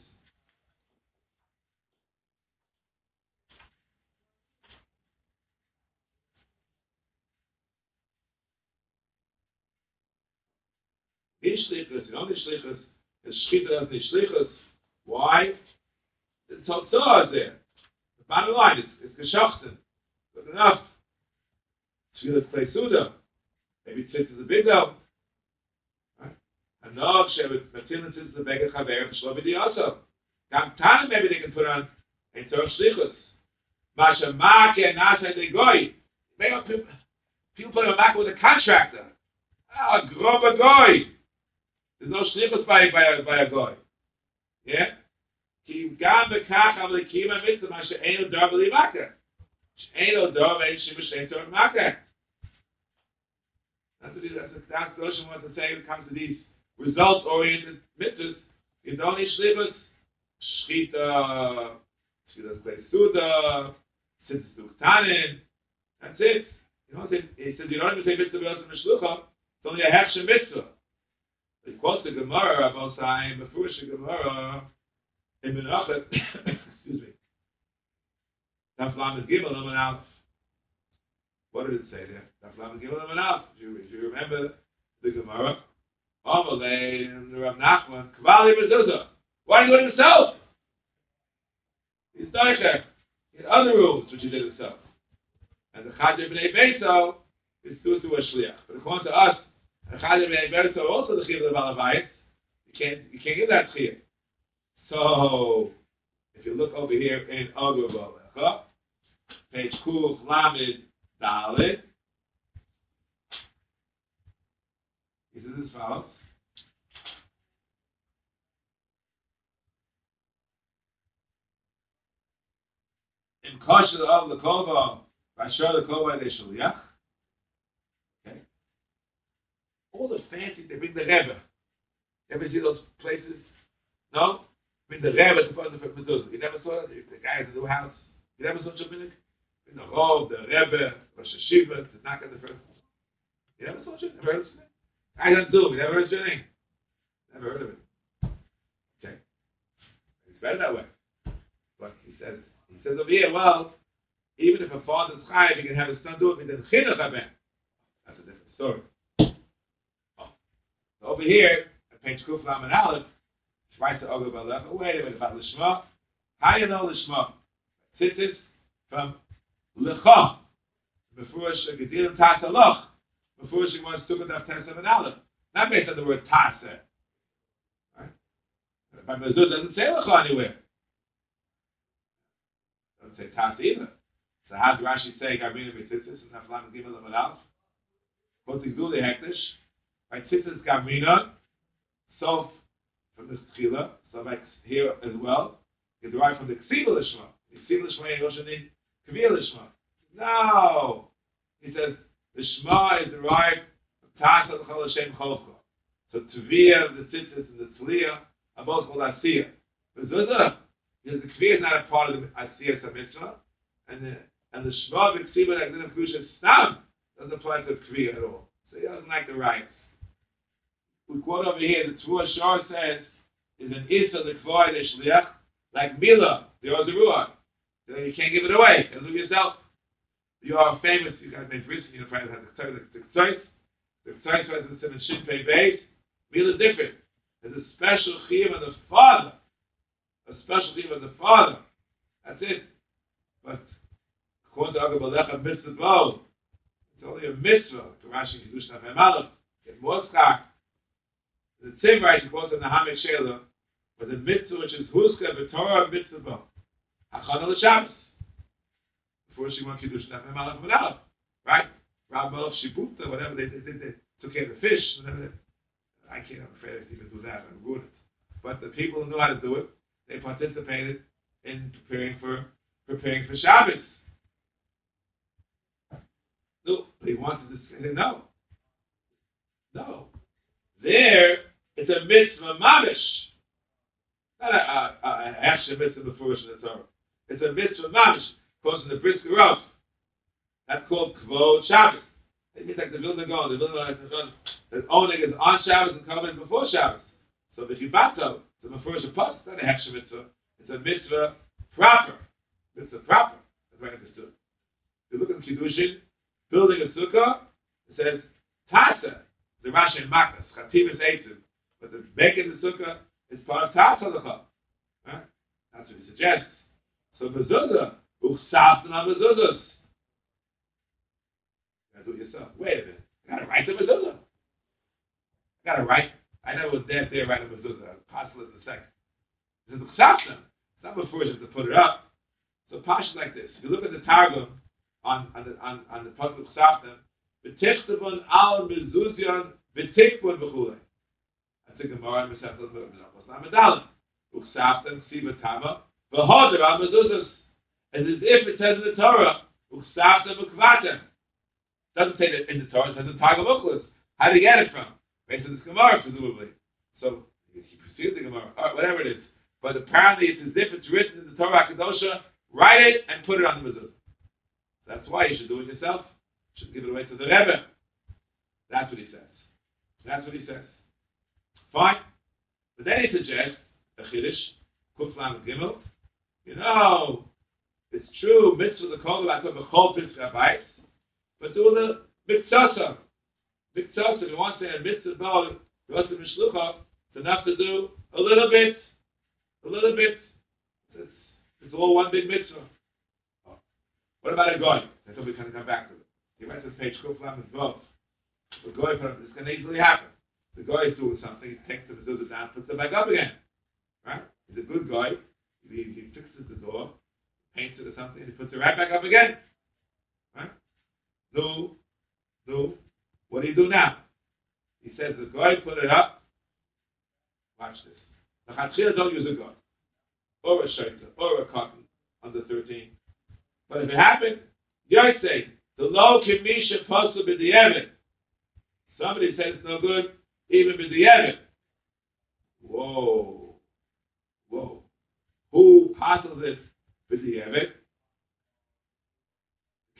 in shlichus, in only shlichus, is shchita of the shlichus. Why? The tzotzoa is there. The bottom line, it's, it's geshochten. It's enough. Shvila tzai. Maybe tzitz is a big help. Right? Anov Shevet Matilin Tzitz is a Beged Chaver and Shlo B'Diyoso. Gam Tanim maybe they can put on in Torah Shlichus. Masha Make Nasa De Goy. Maybe people, people put a Make with a contractor. Ah, Groba Goy. There's no Shlichus by, by, a, by a Goy. Yeah? כי גם בכך אבל הקים המצווה מה שאין לו דור בלי מכה. שאין לו דור ואין שימוש שאין תור מכה. That's what he, that's, that's what Ocean wants to say when it comes to these result-oriented mitzvahs. Don't need shlibas, shchita, shchita klesuda, sitzes duktanin. That's it. You know, he says you don't even say mitzvah b'yosim mishlucha, it's only a hefshe mitzvah. He quotes the Gemara about before the Gemara, in Menachet, excuse me, Daf Lamed Gimel Lamed Aleph. What did it say there? Daf Lamed Gimel Lamed you, if you remember the Gemara, Amalei Rav Nachman, Kvali Mezuzah. Why do you do it himself? He's Deicher. He had other rules which he did himself. And the Chadja B'nai Beito is through to a Shliach. But according to us, the Chadja B'nai Beito also the Chiv of the Balavayit. You can't, you can't give that Chiv. So, if you look over here in Agur Balecha, page Kuf Lamed Dalit, says as follows. In kosher of the kova, Bashar the kova de shaliach. Okay. All the fancy they bring the Rebbe. Ever see those places? No. Bring the Rebbe to front of the mezuzah. You never saw it. The guy in the new house. You never saw minute. In the Rov, the Rebbe, Rosh Hashiva, to knock at the first. You never saw it. Never heard of. I don't do. Never heard your name. Never heard of it. Okay. It's better that way. But he says, he says over here, well, even if a father's chayiv, he can have his son do it with the chinuch haben. That's a different story. Oh. So over here, at page Kuf Lam and Aleph, writes Ogur Balef, oh, wait a minute, about Lishma. How you know Lishma? Tzitzis from Lechom. Before she Gedilim Tasa Loch. Before she wants to put that Tasa and Aleph. Not based on the word Tasa. Right? But Mezuzah doesn't say Lecha anywhere. Doesn't say Tasa either. So how does Rashi say Gavina B'tzitzis and Naflam Gimel and Aleph? The Gzuli Hektish? By Tzitzis Gavina, Sof from the Tchila, so like here as well, you derive from the Ksiva Lishma. Ksiva Lishma, you also need Kvir Lishma. No! He says, the Shema is derived from Tasa L'chol Hashem Cholko. So Tviyah, the Tzitzis, and the Tzliya are both called Asiyah. But Zuzah, because the Kvir is not a part of the Asiyah Mitzvah, and the, and the Shema, the Ksiva, like the Kedusha Stam, doesn't apply to Kvir at all. So he doesn't like the rights. We quote over here, the Tvua Shor says, is an Issa the Kvoy the Shliach, like Mila, the Ozeruah. So you can't give it away. You do yourself. You are famous, you guys made recently, you probably have the Ktsois. The Ktsois was in the Shin Pei Beis. Mila is different. There's a special Chiyam of the father. A special Chiyam of the father. That's it. But according to Agabalecha Mitzvah it's only a mitzvah to Rashi Kiddush Nafem Aleph. Get Motzchak. The Tzim Rashi quotes in the Hamek Shela, but the mitzvah which is Huska B'Torah Mitzvah. Hachana L'Shabbos. Before went Kiddush Aleph with Aleph. Right? Rabbi Aleph Shibuta, whatever they did, they, they, took care of the fish, whatever they, I can't, I'm afraid to even do that, I'm good. But the people who knew how to do it, they participated in preparing for preparing for Shabbos. No, he wanted to say no. No. There, it's a mitzvah mamish. Not a, a, a, a mitzvah before in the Torah. It's a mitzvah mamish. Goes in the Brisker Rav. That's called Kvod Shabbos. It means like the Vilna Gaon. The Vilna Gaon, the owning is on Shabbos and coming before Shabbos. So the Chibato, the Mefurish Post, it's not a extra mitzvah. It's a mitzvah proper. Mitzvah proper. That's right understood. If you look at the Kiddushin, building a sukkah, it says Tasa. the Rashi Makas, Chativis Eitzim, but the making the sukkah is part of Tats Halacha. Right? That's what he suggests. So mezuzah, mezuzahs. You gotta do it yourself. Wait a minute. I gotta write the mezuzah. I gotta write. I never was there to write a mezuzah. Apostle in a second. This is uchsaften. It's not before have to put it up. So Pash is like this. If you look at the Targum on on the on, on the Pasuk Chsaftem, v'tichtabon al mezuzyan v'tikbon v'chulei. That's a Gemara in Masechta Menachos Lamedalim. Uchsaftem ksiva tama v'hoder al mezuzas. It's as if it says in the Torah, uchsaftem v'kvatem. Doesn't say that in the Torah. It says in Targum Onkelos. How do you get it from? Based on this Gemara, presumably. So he precedes the Gemara, or whatever it is. But apparently, it's as if it's written in the Torah Kadosha. Write it and put it on the mezuzah. That's why you should do it yourself. You should give it away to the Rebbe. That's what he says. That's what he says. Fine. But then he suggests a chiddush, kuf lam gimel. You know, it's true, mitzvah the kol like a chol pitzvah bais, but do the. Mitzvah, if you want to say a mitzvah you want to mishlucha, it's enough to do a little bit, a little bit. It's, it's all one big mitzvah. Oh. What about a goy? That's what we kind of come back to. He writes this page, kuf lam is both. The goy, this can easily happen. The guy is doing something, he takes the mezuzah down, puts it back up again. Right? He's a good guy. He, he fixes the door, paints it or something, he puts it right back up again. Right? No, no. What do you do now? He says the guy put it up. Watch this. The Chatzir don't use a gun, or a shaita, or a cotton under 13. But if it happened, Yoy say, the low kimisha possible in the Evan. Somebody says it's no good, even with the Evan. Whoa. Whoa. Who passes it with Evan?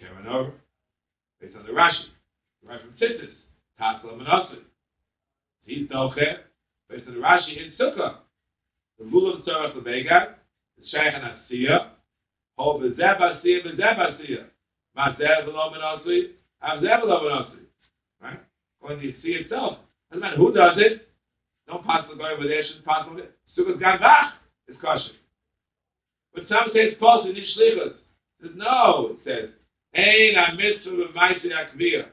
Karen over. Based on the Rashi. Right from Titus. Tasla Manasseh. He's Doche. Based on the Rashi in Sukkah. The rule of Torah Lebega. The Shaykh and Asiya. Ho Bezeb Asiya, Bezeb Asiya. Mazeh V'lo Manasseh. Avzeh V'lo Manasseh. Right? When you see itself. Doesn't matter who does it. Don't pass the guy over there. Shouldn't pass. Sukkah's Gavach is kosher. But some say it's possible in Shlichus. No. It says Ein a mitzvah b'maisi akvir.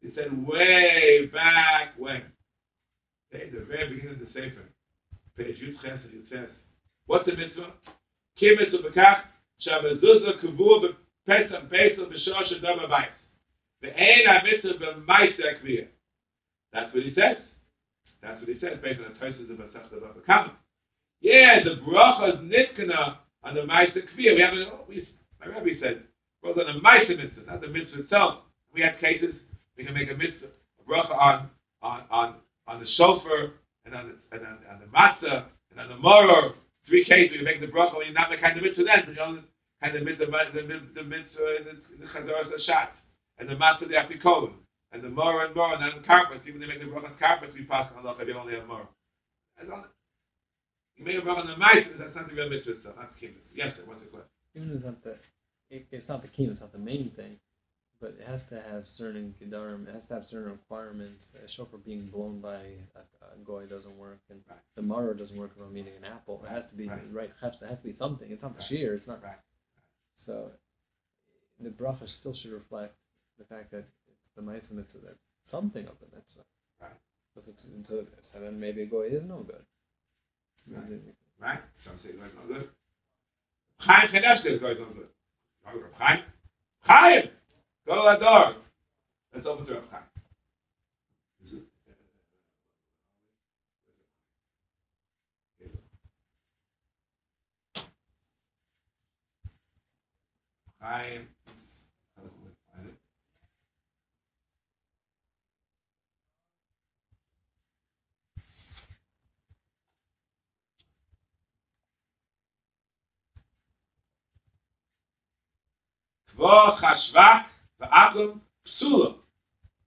He said way back when. Okay, the very beginning of the Sefer. Page Yud Ches and Yud. What's the mitzvah? Kim mitzvah b'kach shabazuzah kavur b'pesach pesach b'shor shadam b'bayis. Ve'ein a mitzvah b'maisi akvir. That's what he says. That's what he says based on the Tosis of Masech Devar B'Kama. Yeah, the bracha is nitkana on the Maisa Kvir. We have a, oh, we, my rabbi said, well, on the Maisa mitzvah, not the mitzvah itself. We have cases we can make a mitzvah, a bracha on on on on the shofar and on the and on, on the matzah and on the moror. Three cases we can make the bracha when you're not the kind of mitzvah then, but you only kind of mitzvah the, the, the mitzvah in the, the chazaras shat and the matzah the afikolim and the moror and moror and on carpets. Even they make the bracha carpets, we pass on if you only have moror. You make a bracha on the mitzvah, that's not the real mitzvah itself. That's kibbutz. Yes, sir. What's the question?
If it's not the, it, it's not the key, it's not the main thing, but it has to have certain gedarim, it has to have certain requirements. A shofar being blown by a, a goy doesn't work, and
Right.
the maror doesn't work if I'm eating an apple. It has to be
Right.
right. Has to, has to be something. It's not the
Right.
shear. It's not.
Right.
So the bracha still should reflect the fact that it's the mitzvah mitzvah that's something of the mitzvah.
Right.
So if it's into and then maybe a goy is no good.
Right. Some say it's not good. Chaim Kanevsky is going no good. No, Reb Chaim. Chaim! Go to that door. Let's open to Reb Chaim. Chaim. Find it.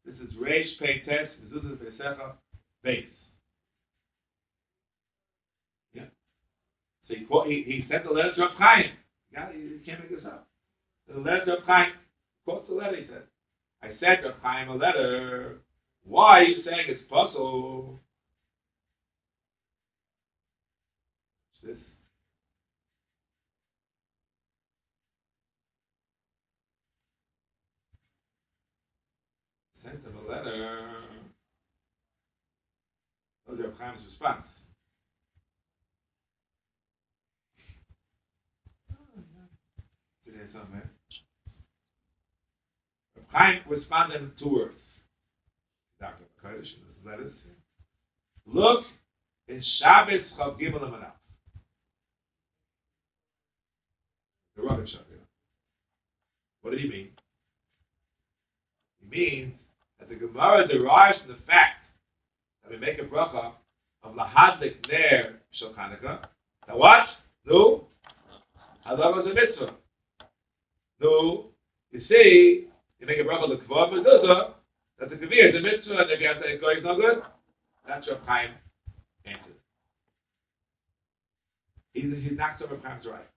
This is Reish Pei Tes, Mezuzah Pesecha, base. Yeah. So he, quote, he, he sent the letter to Chaim. Yeah, you, can't make this up. The letter to Chaim, quotes the letter, he said. I sent Chaim a letter Why are you saying it's puzzle? This. Sent him a letter. Those are Chaim's response. I somewhere? Chaim responded in two words. Dr. Kodesh in his letters. Look in Shabbos Chav Gimel Amanaf. The Rav Shabbos. What did he mean? He means that the Gemara derives from the fact that we make a bracha of lahadlik ner shel Chanukah. Now what? No. Halacha is a mitzvah. No. You see, you make a bracha of the kavod mezuzah, that the kavir is a mitzvah, and if you have to go, it's not good. That's your Chaim answer. He's, he's not so Chaim's right.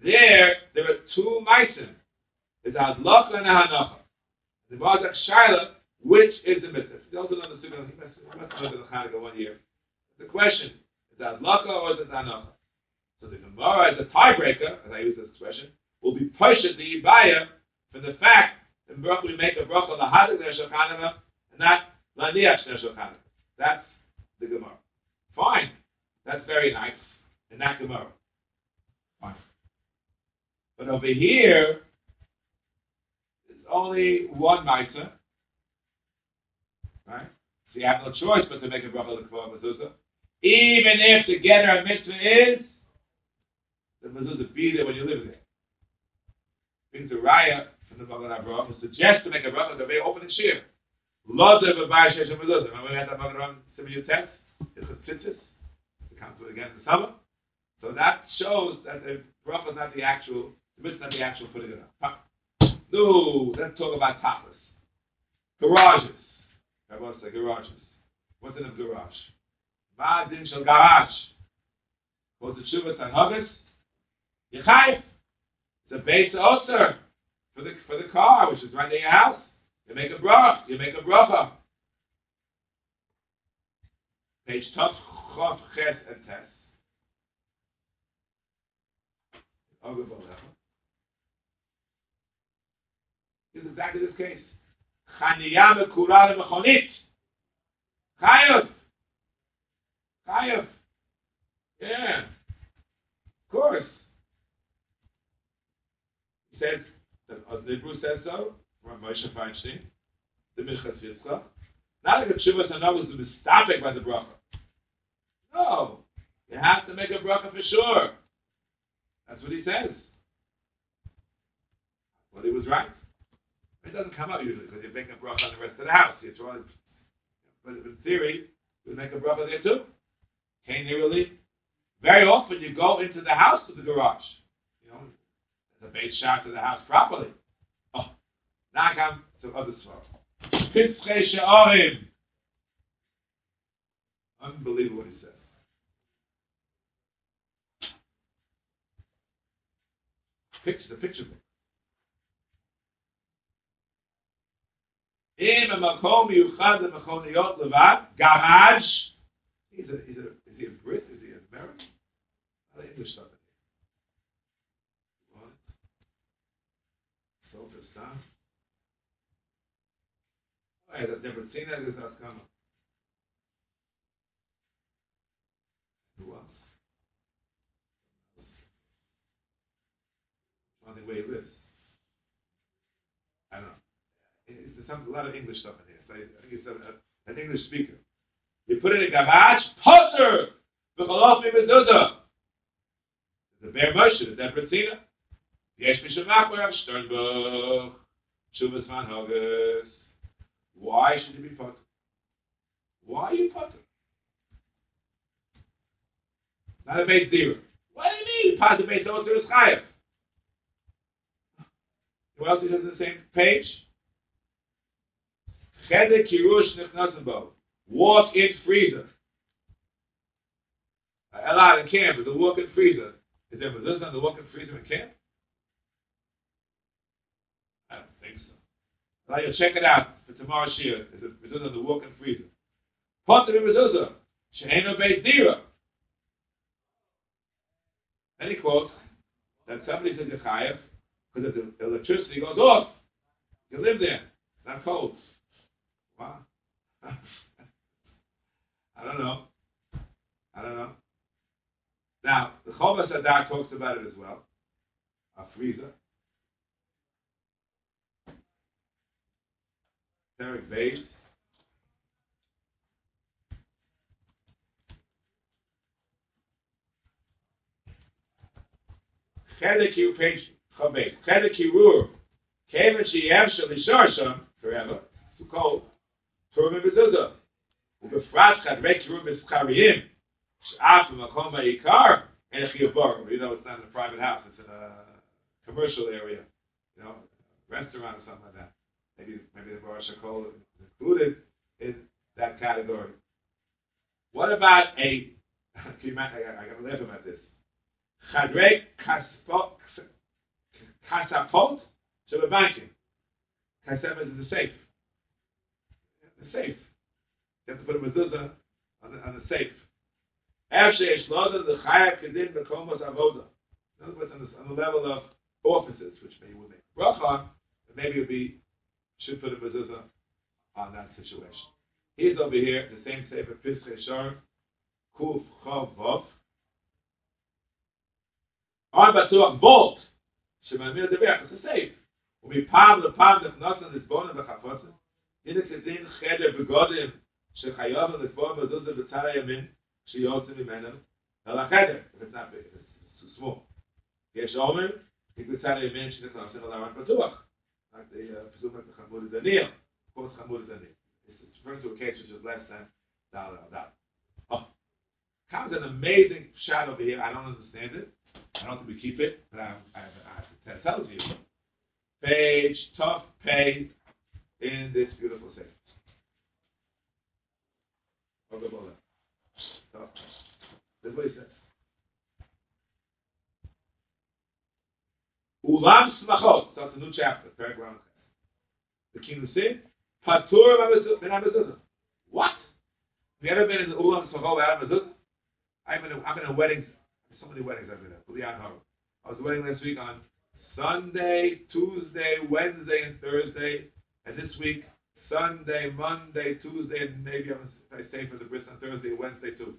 There, there are two meisim. There's a hadlach and a hanacha. The Barzak Shaila, which is the mitzvah? He also knows the Sukkah. He must have known the Chanukah one year. The question is that hadlacha or is it hanacha? So the Gemara, as a tiebreaker, as I use this expression, will be pushed at the ibaya from the fact that we make a bracha lahadik neshel Chanukah and not laniach neshel Chanukah. That's the Gemara. Fine. That's very nice in that Gemara. Fine. But over here, it's only one Maisa. Right? So you have no choice but to make a bracha l'kvah mezuzah. Even if the getter mitzvah is the mezuzah be there when you live there. Brings a raya from the Magen Avraham who suggests to make a bracha the very opening shir. Lozav v'bayis shesh mezuzah. Remember we had that Magen Avraham Simeon text? It's a tzitzis. It comes to again in the summer. So that shows that the bracha is not the actual, the mitzvah is not the actual putting it up. No, let's talk about tapas. Garages. To garages. What's in a garage? Ma'adin shel garage. What's the shuvas and haggis? Yechayif. It's a base ulcer for the for the car, which is right near your house. You make a brach. You make a bracha. Page top chof ches and tes. Ogre is exactly this case. Chaniya mekura lemechonit. Chayav. Chayav. Yeah. Of course. He says, the Hebrew says so, from Moshe Feinstein, the Minchas Yitzchak. Not like a Hanav is to be stopped by the bracha. No. You have to make a bracha for sure. That's what he says. Well, he was right. It doesn't come out usually because you make a bracha on the rest of the house. You try, but in theory, you make a bracha there too. Can't you really? Very often you go into the house to the garage. You know, the base shot to the house properly. Oh, now I come to other she'orim. Unbelievable what he says. Picture the picture book. אם המקום מיוחד למכוניות לבד, גראז' He's a, he's a, is he a Brit? Is he an American? How do English stuff in here? What? Sofa stuff? Oh, I've never seen that. This has come. Who else? On the way he lives. There's some, a lot of English stuff in here. So I, think it's a, an English speaker. You put it in a garage, potter, v'chalofi mezuzah. The Be'er Moshe, the Debratina. Yesh Mishamach Rav Sternbuch, Shuvas Van Hogus. Why should you be potter? Why are you potter? Not a base zero. What do you mean? Potter base zero is chayav. Who else is on the same page? Cheder kirush nechnasim bo. Walk-in freezer. A lot in camp, but the walk-in freezer. Is there mezuzah on the walk-in freezer in camp? I don't think so. Now you'll check it out for tomorrow's year. It's a mezuzah in the walk-in freezer. Potter mezuzah. She'eno beit dira. Then he quotes that somebody says Yechayev because if the electricity goes off, you live there. Not cold. Wow. I don't know. I don't know. Now, the Chovas HaDar talks about it as well. A freezer. Derek Bays. Chedek Yu page Chavez. Chedek Yurur. Kevin Shiyem Shal Ishar Sham forever. Too cold. Turim Bezuzah. ובפרט חדרי קירוב מסחריים, שאף במקום בעיקר אין חיוב בור. You know, it's not in a private house, it's in a commercial area, you know, restaurant or something like that. Maybe, maybe the Bar Shakol is included in that category. What about a, can you imagine, I, I gotta laugh about this. Chadrei kasapot to the banking. Kasep is the safe. the safe. You have to put a mezuzah on the, on the safe. Actually, Eshloza, the Chayak, Kedin, Bekomos, Avoda. In other words, on the, on the level of offices, which maybe would make bracha, maybe it would be, should put a mezuzah on that situation. He's over here, the same safe of Pisre Shar, Kuf Chav Vav. Ar Batuach Bolt, Shemamir debeach. it's a safe. Will be palm the palm that nothing it's born in the Chafosah. הנה כדין חדר בגודל שחייב לקבוע מזוזה בצד הימין שיוצא ממנו אל החדר, if it's not big, if it's too small. יש עומר, היא בצד הימין שנכנסים על הרן פתוח. Like the uh, presume the Chamud Daniel. Of course, Chamud Daniel. It's referring to a case which is less than dollar dollar. Oh, comes an amazing shot over here. I don't understand it. I don't think we keep it, but I, I, I have to tell you. Page tough pay in this beautiful section. Of the. Tough. This is what he says. Ulam smachot. That's a new chapter. Paragraph. The kinusim. Patur ben amezuzah. What? Have you ever been in the ulam smachot ben been. I've been in weddings. So many weddings I've been at. I was wedding last week on Sunday, Tuesday, Wednesday, and Thursday, and this week Sunday, Monday, Tuesday, and maybe I'm, I stay for the bris on Thursday, Wednesday too.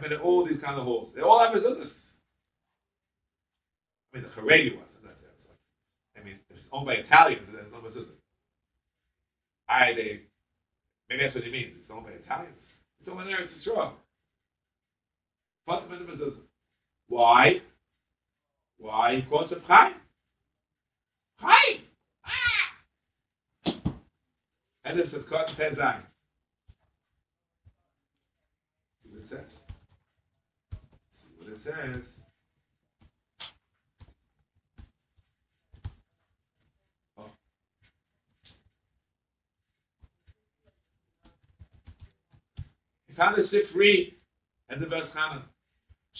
Been in all these kind of halls. They all have mezuzahs. I mean, the Haredi one. I mean, it's owned by Italians. There's no mezuzah. I they maybe that's what he means. It's owned by Italians. It's wrong. Put them in the mezuzah. Why? Why? Because of Chaim. Chaim. Ah! And this is called Tezai. See what it says. See what it says. Oh. He found a the verse Hanan.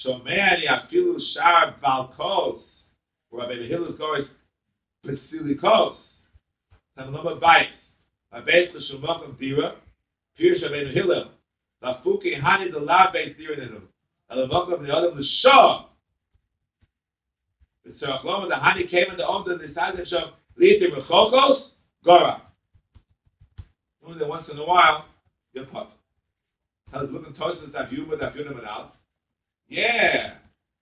Shomer yafilu shar balkos, Rabbi Hillel goes basilikos, and number bites. Abes l'shumokim dira, Pirush Rabbi Hillel, lafuki hani the la beis dira nenu, elavokim the other l'shah. The Tzarachlom, the honey came in the Om, and decided to show Litim Rechokos, Gora. Only once in a while, you're put. I was looking towards the Dafyum, Dafyum, and out. Yeah.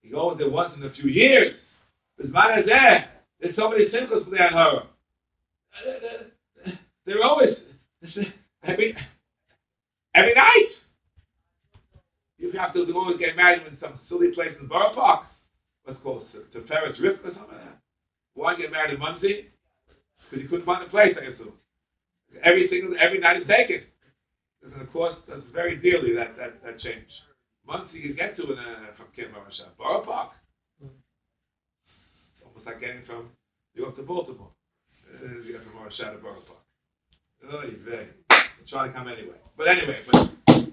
You go there once in a few years. There's man is there. There's so many simchas for the Anhara. They're always every every night. You have to always get married in some silly place in Borough Park. What's called to, to Ferris Rift or something like that. Why get married in Monsey? Because you couldn't find a place, I assume. Every single every night is taken. And of course, that's very dearly that that, that change. Monsey you get to in a, from Kimball Shah. Borough Park. It's almost like getting from New York to Baltimore. Uh, you get from Shah to Borough Park. Oh, you very. Try to come anyway. But anyway, but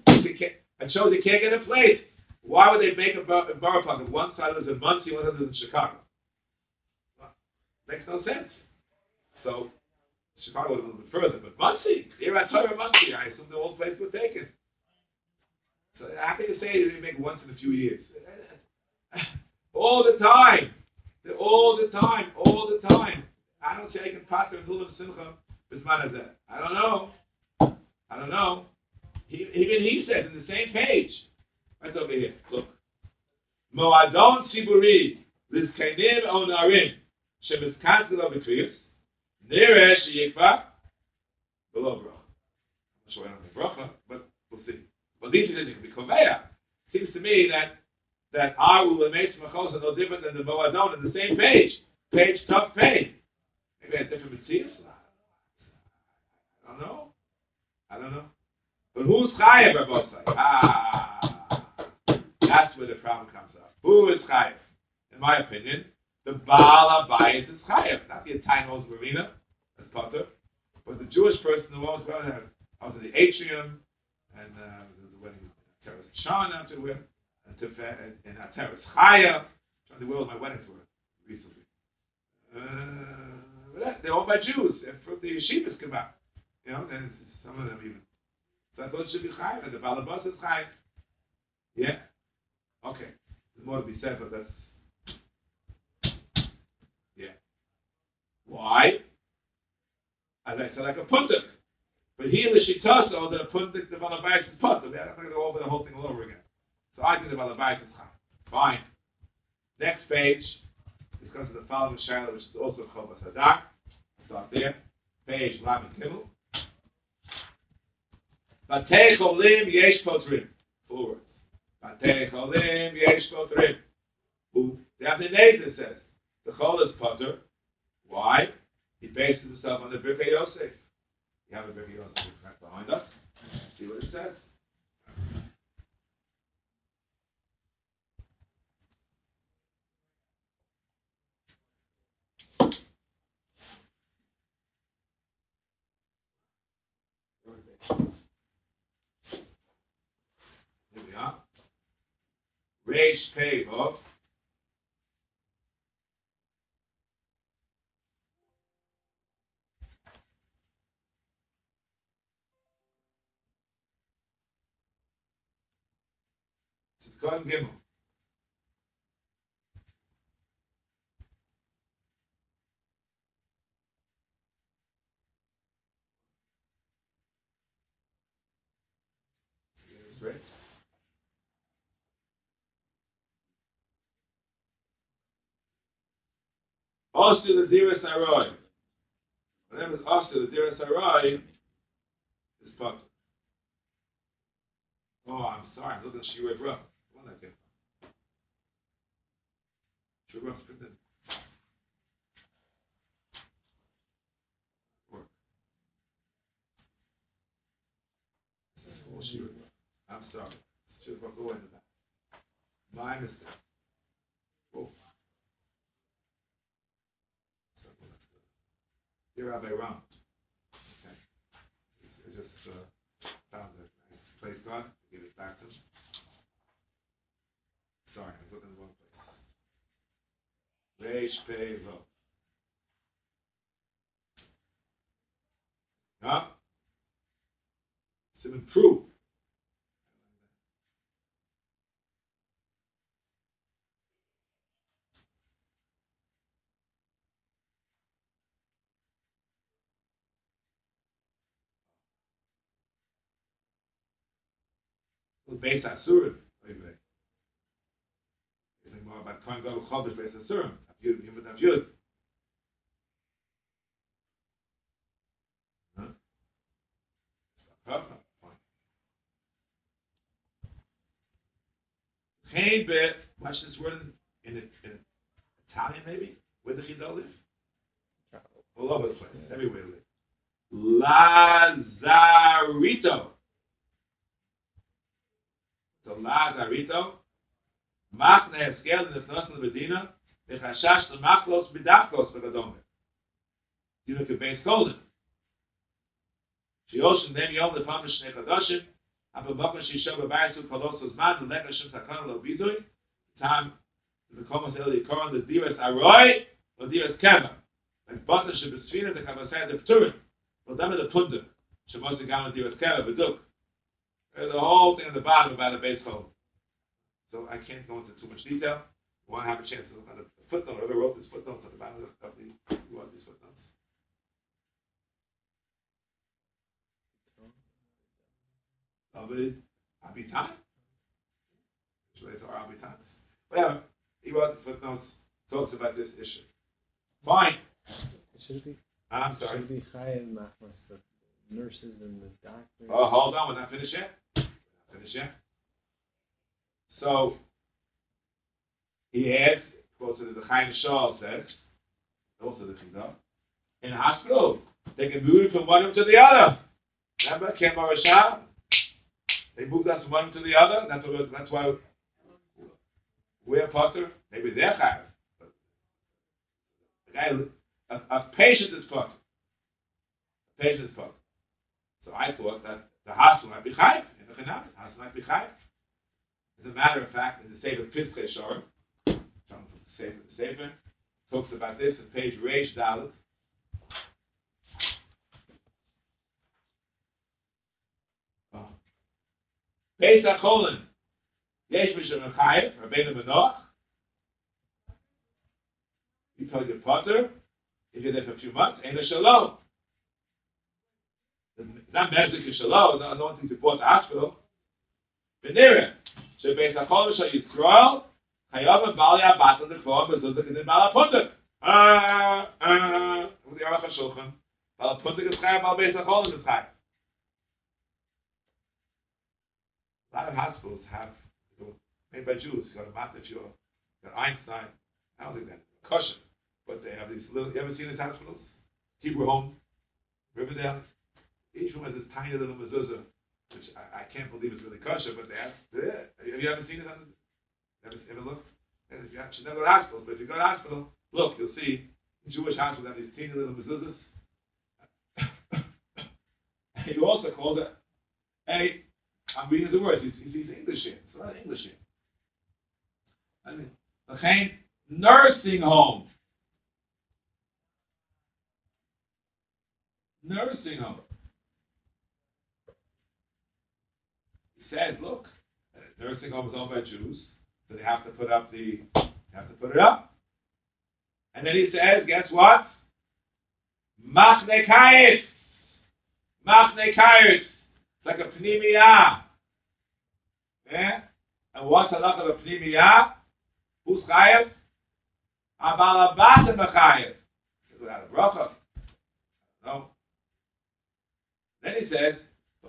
you it shows you can't get a place. Why would they make a, bor- a one side is in Monsey, one side is in Chicago. Makes no sense. So Chicago was a little bit further, but Monsey, here at Torah Monsey, I assume the old place was taken. So how can you say you make once in a few years? All the time. All the time. All the time. I don't say I can pass Lulam Simcha Bisman Hazeh. I don't know. I don't know. He, even he says in the same page. Right over here. Look. Moadon Tziburi Lizkainim Onarim Shemizkanzel Avikriyus Nere Sheyikva Below Bracha. I'm sure I don't think Bracha, but we'll see. But these can be Koveya. Seems to me that that our Ulameitz Machos are no different than the Moadon in the same page. Page, tough page. Maybe a different Matthias? I don't know. I don't know. But who's Chayev, Rabbosai? Ah, that's where the problem comes up. Who is Chayev? In my opinion, the Baal Abayis is Chayev, not the Italian Marina, as Potter, but the Jewish person who owns well, I was in the atrium, and uh, the wedding Teres after the wedding, and Teres and Teres Chayev, trying to will my wedding for recently. Uh, they're all by Jews, and from the yeshivas come out. You know, and some of them even. Thought should be Chayiv, and the Balabas is Chayiv. Yeah? Okay. There's more to be said, but that's. Yeah. Why? As I said, like a puntik. But here the Shitaso, the puntik, the Balabas is puntik. I'm not going to go over the whole thing all over again. So I think the Balabas is Chayiv. Fine. Next page discusses the following Shiloh, which is also Chovas HaDar. Start there. Page Lamed Kimmel. Batei cholim yesh potrim. Forward. Batei cholim yesh potrim. Who? The Abnei says the chol is potter. Why? He bases himself on the Birkei Yosef. You have a Birkei Yosef right behind us. See what it says. Here we are. Reish. Tzidkon Gimel. Yes, right? Oster the Dira Sarai. Whenever it's Oster the Dira Sarai, is Potter. Oh, I'm sorry. I'm looking at Shirei Bruch. One that came from. Shirei Bruch's printed. I'm sorry. Shirei Bruch, go into that. My mistake. Oh. Dear Rabbi Ram. Okay. I just uh, found it. I place God, give it back to him. Sorry, I was looking in the wrong place. Reish Pei Vo. Huh? Some Beis Asurim. Wait, wait. Think more about Kohen Gadol Chodesh Beis Asurim. Yud, Yud, Yud, Yud. Huh? Huh? Hey, bet. Watch this word in, in, in Italian, maybe. Where the Chidol live? All over the place. Everywhere. Lazarito. so mag a rito mag ne skel de nosle bedina de khashash de mag los bedakos de domme dir ke bey skol Sie osen dem yom de famish ne kadosh, aber bakh shi shav be bayt un kadosh zos mad un lekh shon takar lo vidoy, tam ze kom ze le de divas a roy, un de yot. Un bakh shi be de de un de shmoz gam. There's the whole thing at the bottom about the base code. So I can't go into too much detail. I want to have a chance to look at the footnote. Whoever wrote this footnote at the bottom of the, who wrote these footnotes. David Abitan. It's related to our Abitan. Whatever. He wrote the footnotes, talks about this issue. Fine.
Should be?
I'm
Should
sorry.
it be Machmas, the nurses and the doctors?
Oh, hold on, we're not finished yet. Not finished yet. So he adds, quotes it as the Chaim Shaw says, also the Kingdom, in hospital, they can move from one room to the other. Remember, Kem Marashah? They moved us from one room to the other. That's what. That's why we're Potter. Maybe they're Chaim. The a, a patient is Potter. A patient is Potter. So I thought that the hospital might be Chaim. In the Chanam, the hospital might be Chaim. As a matter of fact, in the Sefer Piskei Shor, from the Sefer, the Sefer talks about this on page Reish Dalet. Oh. Beis HaCholin, Yesh Misham Chayev, Rabbeinu Menoch. You tell your potter, if you're there for a few months, a shalom not magic is shalom, no, no one thinks the hospital. Venera. So based on Chodesh Yisrael, Hayav Bali Abat and the Kvam is the Kedin Bala Pundik. Ah, ah, with the Aruch HaShulchan. Bala Pundik is Chayav Bala Beis HaChodesh is Chayav. A lot of hospitals have, you know, made by Jews, you got a Matthew, got Einstein, I don't think that, Cushion. but they have these little, you ever seen these hospitals? Hebrew Home, Riverdale, each one has this tiny little mezuzah which I, I can't believe it's really kosher, but they have. Have you ever seen it? On, ever, ever looked? If you have, should never go to hospital, but if you go to hospital, look, you'll see Jewish hospitals have these teeny little mezuzahs. he also calls it, hey, I'm reading the words, he's, he's English here. It's not English here. I mean, okay, nursing home. Nursing home. Says, look, nursing home is owned by Jews, so they have to put up the, have to put it up. And then he says, guess what? Machne kayit. Machne kayit. It's like a pnimiyah. Yeah? And what's the luck of a pnimiyah? Who's chayev? Abalabatim chayev. Without a bracha. No. Then he says,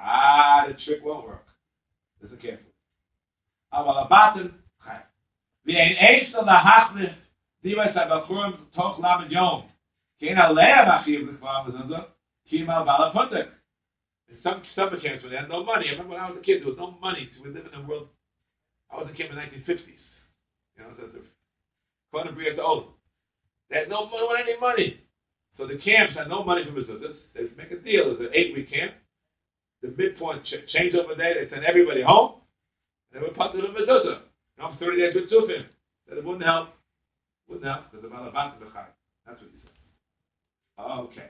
ah, the trick won't work. Listen carefully. אבל הבטן חי. ואין עץ על ההחלף דיבס הבחורים תוך למד יום. כי אין עליה מאחיב לכבר בזנזו, כי אם על בעל הפונדק. In some summer camps when they had no money, I remember when I was a kid, there was no money. We live in a world, I was a kid in the 1950s. You know, so the fun of Bria to old. They had no money, any money. So the camps had no money for visitors. They make a deal. It's an eight-week camp. The midpoint ch- change over there. They send everybody home. And they were put them in mezuzah. Know, 30 days with tufim. That it wouldn't help. Wouldn't help because the malabat That's what he said. Okay.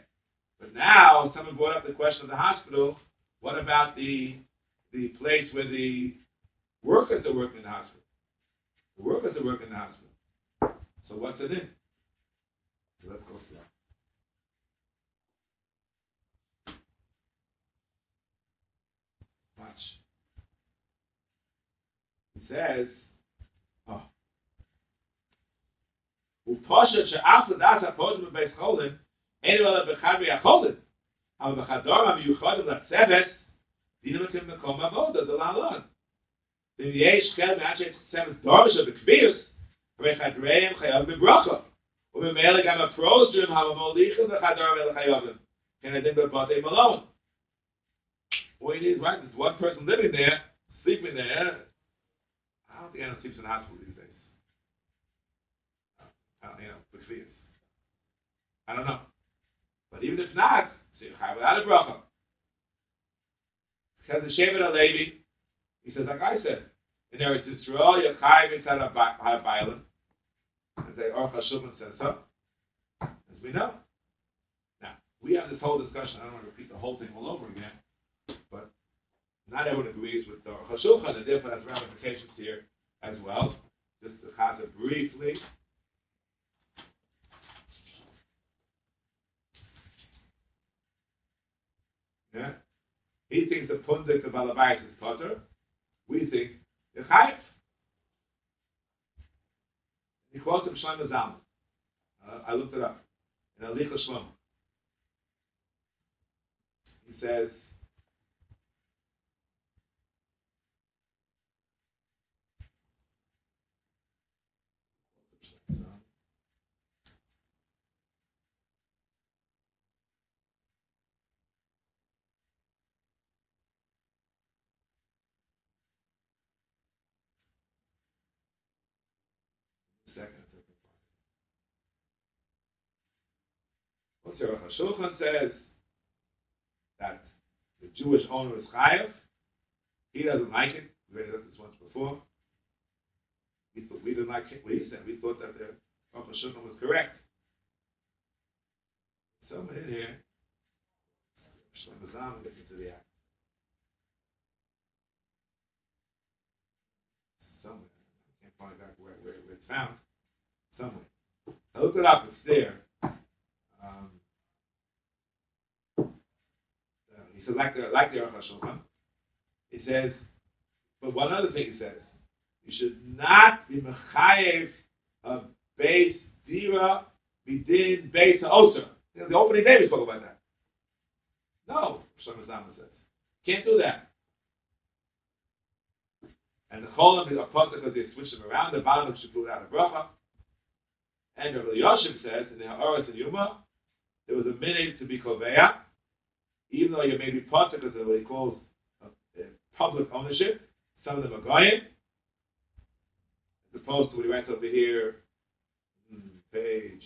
But now someone brought up the question of the hospital. What about the the place where the workers are working in the hospital? The workers are working in the hospital. So what's it in? So let's go through. Watch. He says, oh. ופושט שאף לדעת הפוזם בבית חולים, אין אלא בחדרי החולים. אבל בחדרם המיוחדים לצוות, דינם אתם מקום עבודה, זה לעלון. אם יש כאלה מעט שיש צוות דורשה בקביוס, הרי חדריהם חייב בברוכו. וממילא גם הפרוזרים הממוליכים בחדרם אלה חייבים. Can I think about them alone? All you need is right. There's one person living there, sleeping there. I don't sleeps in the hospital these days. Uh, you know, with fears. I don't know. But even if not, so you have without a bracha. Says the Shevet HaLevi, he says, like I said, in Eretz Yisrael, you're chayiv inside a bailim. And say, Aruch HaShulchan says so. As we know. Now, we have this whole discussion. I don't want to repeat the whole thing all over again. But not everyone agrees with the Hashulchan, and therefore has ramifications here as well. Just to Chaza briefly. Yeah. He thinks the pundik of Alabais is potter. We think the chayv. He quotes him Shlomo Zalman. Uh, I looked it up in Halichos Shlomo. He says. Second, second part. Shulchan says that the Jewish owner is chayav. He doesn't like it. We read this once before. We thought we didn't like it. We said we thought that the Rosh Shulchan was correct. Someone in here, Shlomo Zalman gets into the act. Somewhere, I can't find out where, where, where it's found. Somewhere. I looked it up. It's there. Um, like the like the HaShulchan. He says, but one other thing he says, you should not be mechayev of base dira bidin base know, the opening day we spoke about that. No, Shlomo Zalman says, can't do that. And the cholim is a pasuk because they switch them around. The bottom should put out a bracha. And Rabbi Yoshim says in the Ha'aretz and Yuma, there was a minute to be koveya, even though you may be because of what he calls uh, public ownership. Some of them are goyim. As opposed to what he writes over here, hmm, page,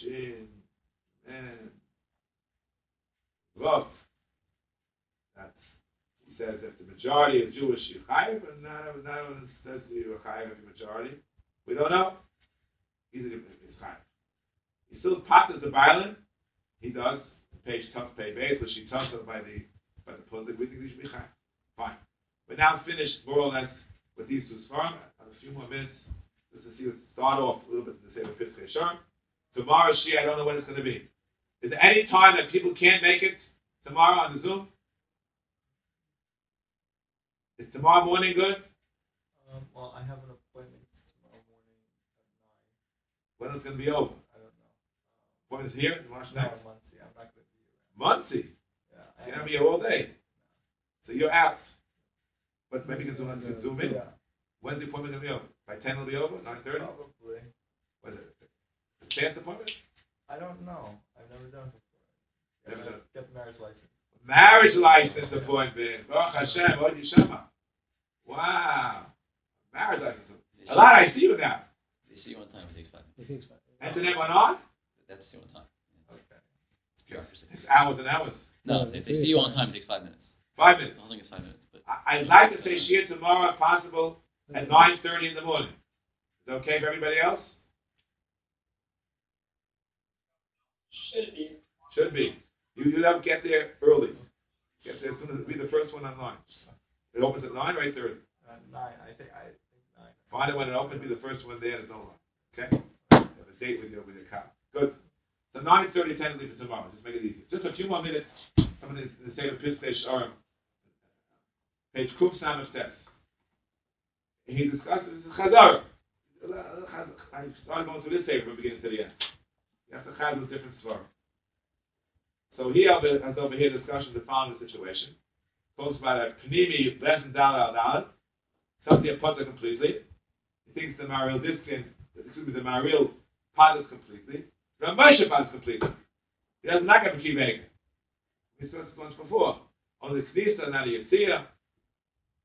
shin, and. That's he says if the majority of Jewish, you chayiv, and not not everyone says the majority. We don't know. He's is chayiv. He still potters the violin. He does page tough pay base, which he talks about by the by the public. We think he should be chayiv. Fine. We're now finished more or less with these two svarim. A few more minutes just to see let's start off a little bit to say the fifth Yeshar. Tomorrow, she I don't know when it's going to be. Is there any time that people can't make it tomorrow on the Zoom? Is tomorrow morning good?
Um, well, I have an appointment tomorrow morning at nine.
When it's going to be over?
I don't know.
When is here?
No,
next.
In Monsey. I'm not be Yeah.
You're going to be here all day. So you're out. But maybe you can zoom,
Yeah.
zoom in.
Yeah.
When's the appointment going to be over? By 10 it'll be over? 9.30?
Probably.
What is it? A fast appointment?
I don't know. I've never done it before. Get,
Never
ma-
done.
get the marriage license.
Marriage license appointment. Baruch Hashem. Oh, what you shema? Wow. Marriage license. A lot I see you now.
They see you one time, it takes five minutes.
He thinks about it.
Internet went on?
That's the one time.
Okay.
Bureaucracy.
It's hours and hours.
No,
No,
if they see you on time, it takes five minutes.
Five minutes.
The whole thing is five minutes, but
I- I'd like to say Shia tomorrow, if possible, at 9.30 in the morning. Is it okay for everybody else?
Should be.
Should be. You, you have get there early. Get there as soon as, be the first one online. It opens at 9 or 8.30.
Uh, nine. I think. I think nine.
Find it when it opens, be the first one there, there's no line. Okay? Have a date with your, with your car. Good. So 9.30 tentatively for tomorrow. Just make it easy. Just a few more minutes. Some of the, the state of um, Pischei Tshuvah page Kuf Samach test. He discusses Chazar. I started going through this tape from beginning to the end. You have to chaz with different svarim. So he has over here discussion of the following situation. Talks about a Pnimi less than Dal al. Something a completely. He thinks the Maharil Diskin, excuse me, the Maril Patas completely. Ramosha Patas completely. He doesn't like a Kivega. We said this once before. On the Knisa, not a Yitzia.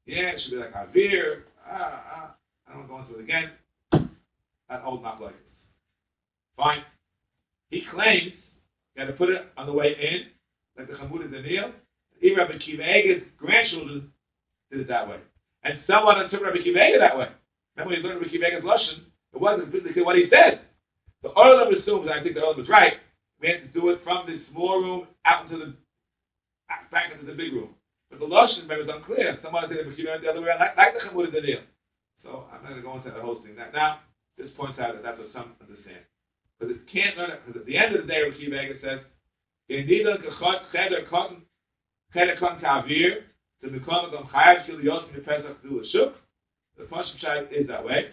Yeah, it should be like Avir. Ah, ah. I don't want to go into it again. That old not like it. Fine. He claims you had to put it on the way in, like the Chamudei Daniel. Even Rabbi Kiva grandchildren did it that way. And someone took Rabbi Kiva Eger that way. Remember when you learned Rabbi Kiva Lashon, it wasn't clear what he said. The Olam assumes, I think the Olam was right, we had to do it from the small room out into the back into the big room. But the Lashon, remember, is unclear. Someone said Kiva went the other way like, like the Chamudei Daniel. So I'm not going to go into the whole thing. That now, this points out that that's what some understand. Because it can't learn it. Because at the end of the day, Rabbi Kiva says, "Yenida kachot cheder cotton cheder cotton kavir to become a chayav shel yosem pesach do a shuk." The Pashim Shai is that way.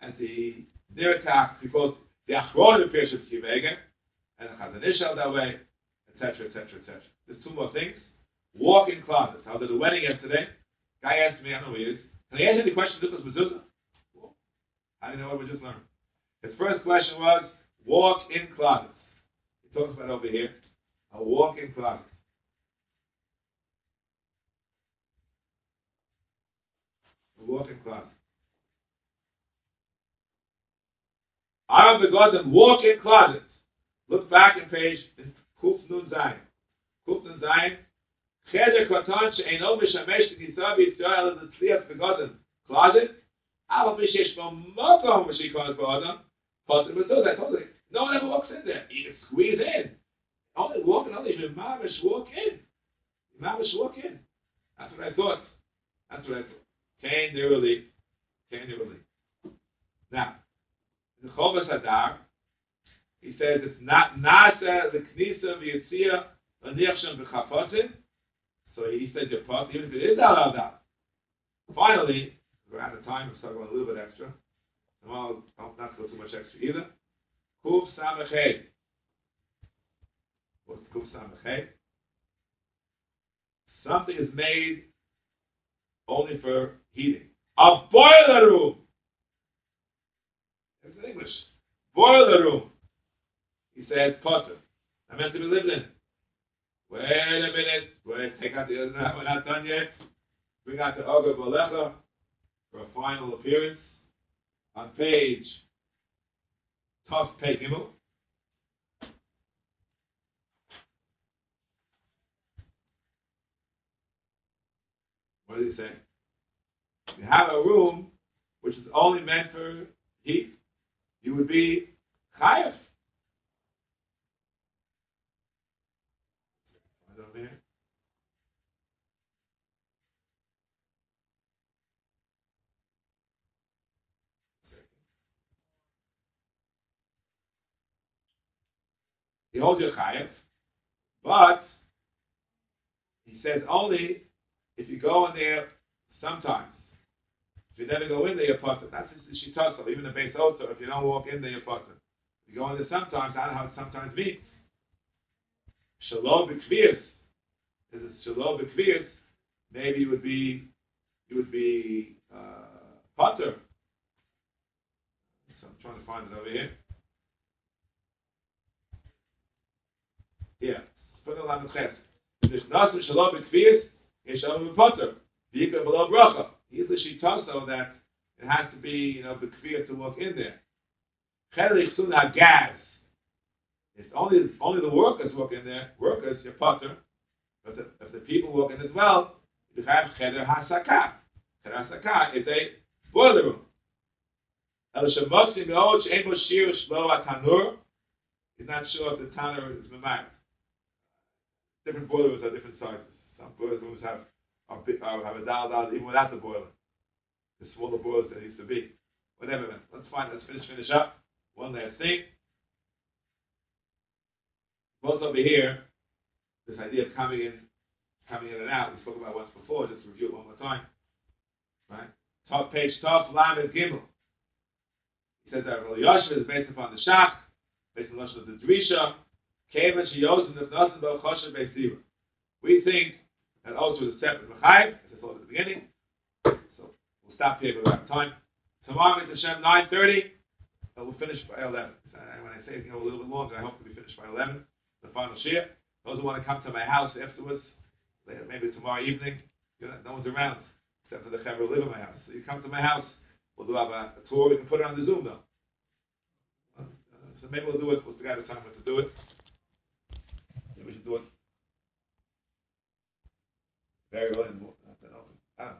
And the their attack because the Achron appears Kiva Eger and the Chazon Ish are that way, etc., etc., etc. There's two more things. Walk in closets. I was at a wedding yesterday. Guy asked me, I don't know who he is. Can I answer the question? Was mezuzah. I didn't know what we just learned. His first question was walk in closets. He talks about over here a walk in closet. A walk in closet. Arav begotten, walk in closet. Look back in page Kuf Nun Zayin. Kuf Nun Zayin. Cheder katan she'eno mishamesh k'nisa v'yitzrael as a tzliach begotten closet. Alaf mishesh bo mokom v'shikon bo adam. Potter v'tuz, I told you. No one ever walks in there. You can squeeze in. Only walk in, only mamish walk in. Mamish walk in. That's what I thought. That's what I thought. Cain, they were leave. Now, the Chovas Hadar, he says it's not nasa the knisa v'yitzia l'niachshem v'chapotin, so he said your pot, even if it is out. Finally, we're out of time, so I'm going a little bit extra. Well, I'll not go too much extra either. Kuf Samachet. What's Kuf Samachet? Something is made only for heating. A boiler room. Boiler room. He said, Potter. I meant to be lived in. Wait a minute. Wait, take out the other. We're not done yet. Bring out the Oga Bolecha for a final appearance on page Tough Pay Gimel. What did he say? You have a room which is only meant for heat. You would be chayav. He holds your chayav, but he says only if you go in there sometimes. If you never go in there, you're potter. That's the shitasa. Even the base also, if you don't walk in there, you're potter. You go in there sometimes, I don't know how it sometimes means. Shalom b'kvias. Is shalom b'kvias. Maybe you would be, you would be uh, potter. So I'm trying to find it over here. Yeah. Put the lamb ches. There's nothing shalom b'kvias. It's shalom b'potter. V'yikra below bracha. The shitaso that it has to be, you know, b'kvias to walk in there. Chelik sun gas. It's only only the workers walk in there. Workers, you're potter. But the, if the people walk in as well, you have cheder hasaka. Cheder hasaka is a boiler room. El shemotzi me'od she'en shir shlo atanur. He's not sure if the tanur is memar. Different boiler rooms are different sizes. Some boiler rooms have big- have a dial dial even without the boiler. The smaller boilers that used to be. Whatever. Man. Let's find. Let's finish. Finish up. One last thing. Both over here, this idea of coming in, coming in and out, we spoke about once before, just review it one more time. Right? Top page top, Lamed Gimel. He says that Rav Yosha is based upon the Shach, based on the Lashon of the Drisha, Kevin Shiyos Nasan Bel Choshev Beisiva. We think that also is separate Mechayiv, as I thought at the beginning. So we'll stop here, but we time. Tomorrow, Mr. Hashem, 9.30, we'll finish by 11. Uh, when I say you know, a little bit longer, I hope to be finished by 11. The final share. Those who want to come to my house afterwards, maybe tomorrow evening, no one's around except for the who live in my house. So you come to my house, we'll do have a, a tour. We can put it on the Zoom though. Uh, so maybe we'll do it. We'll figure out a time when to do it. Maybe we should do it. Very well.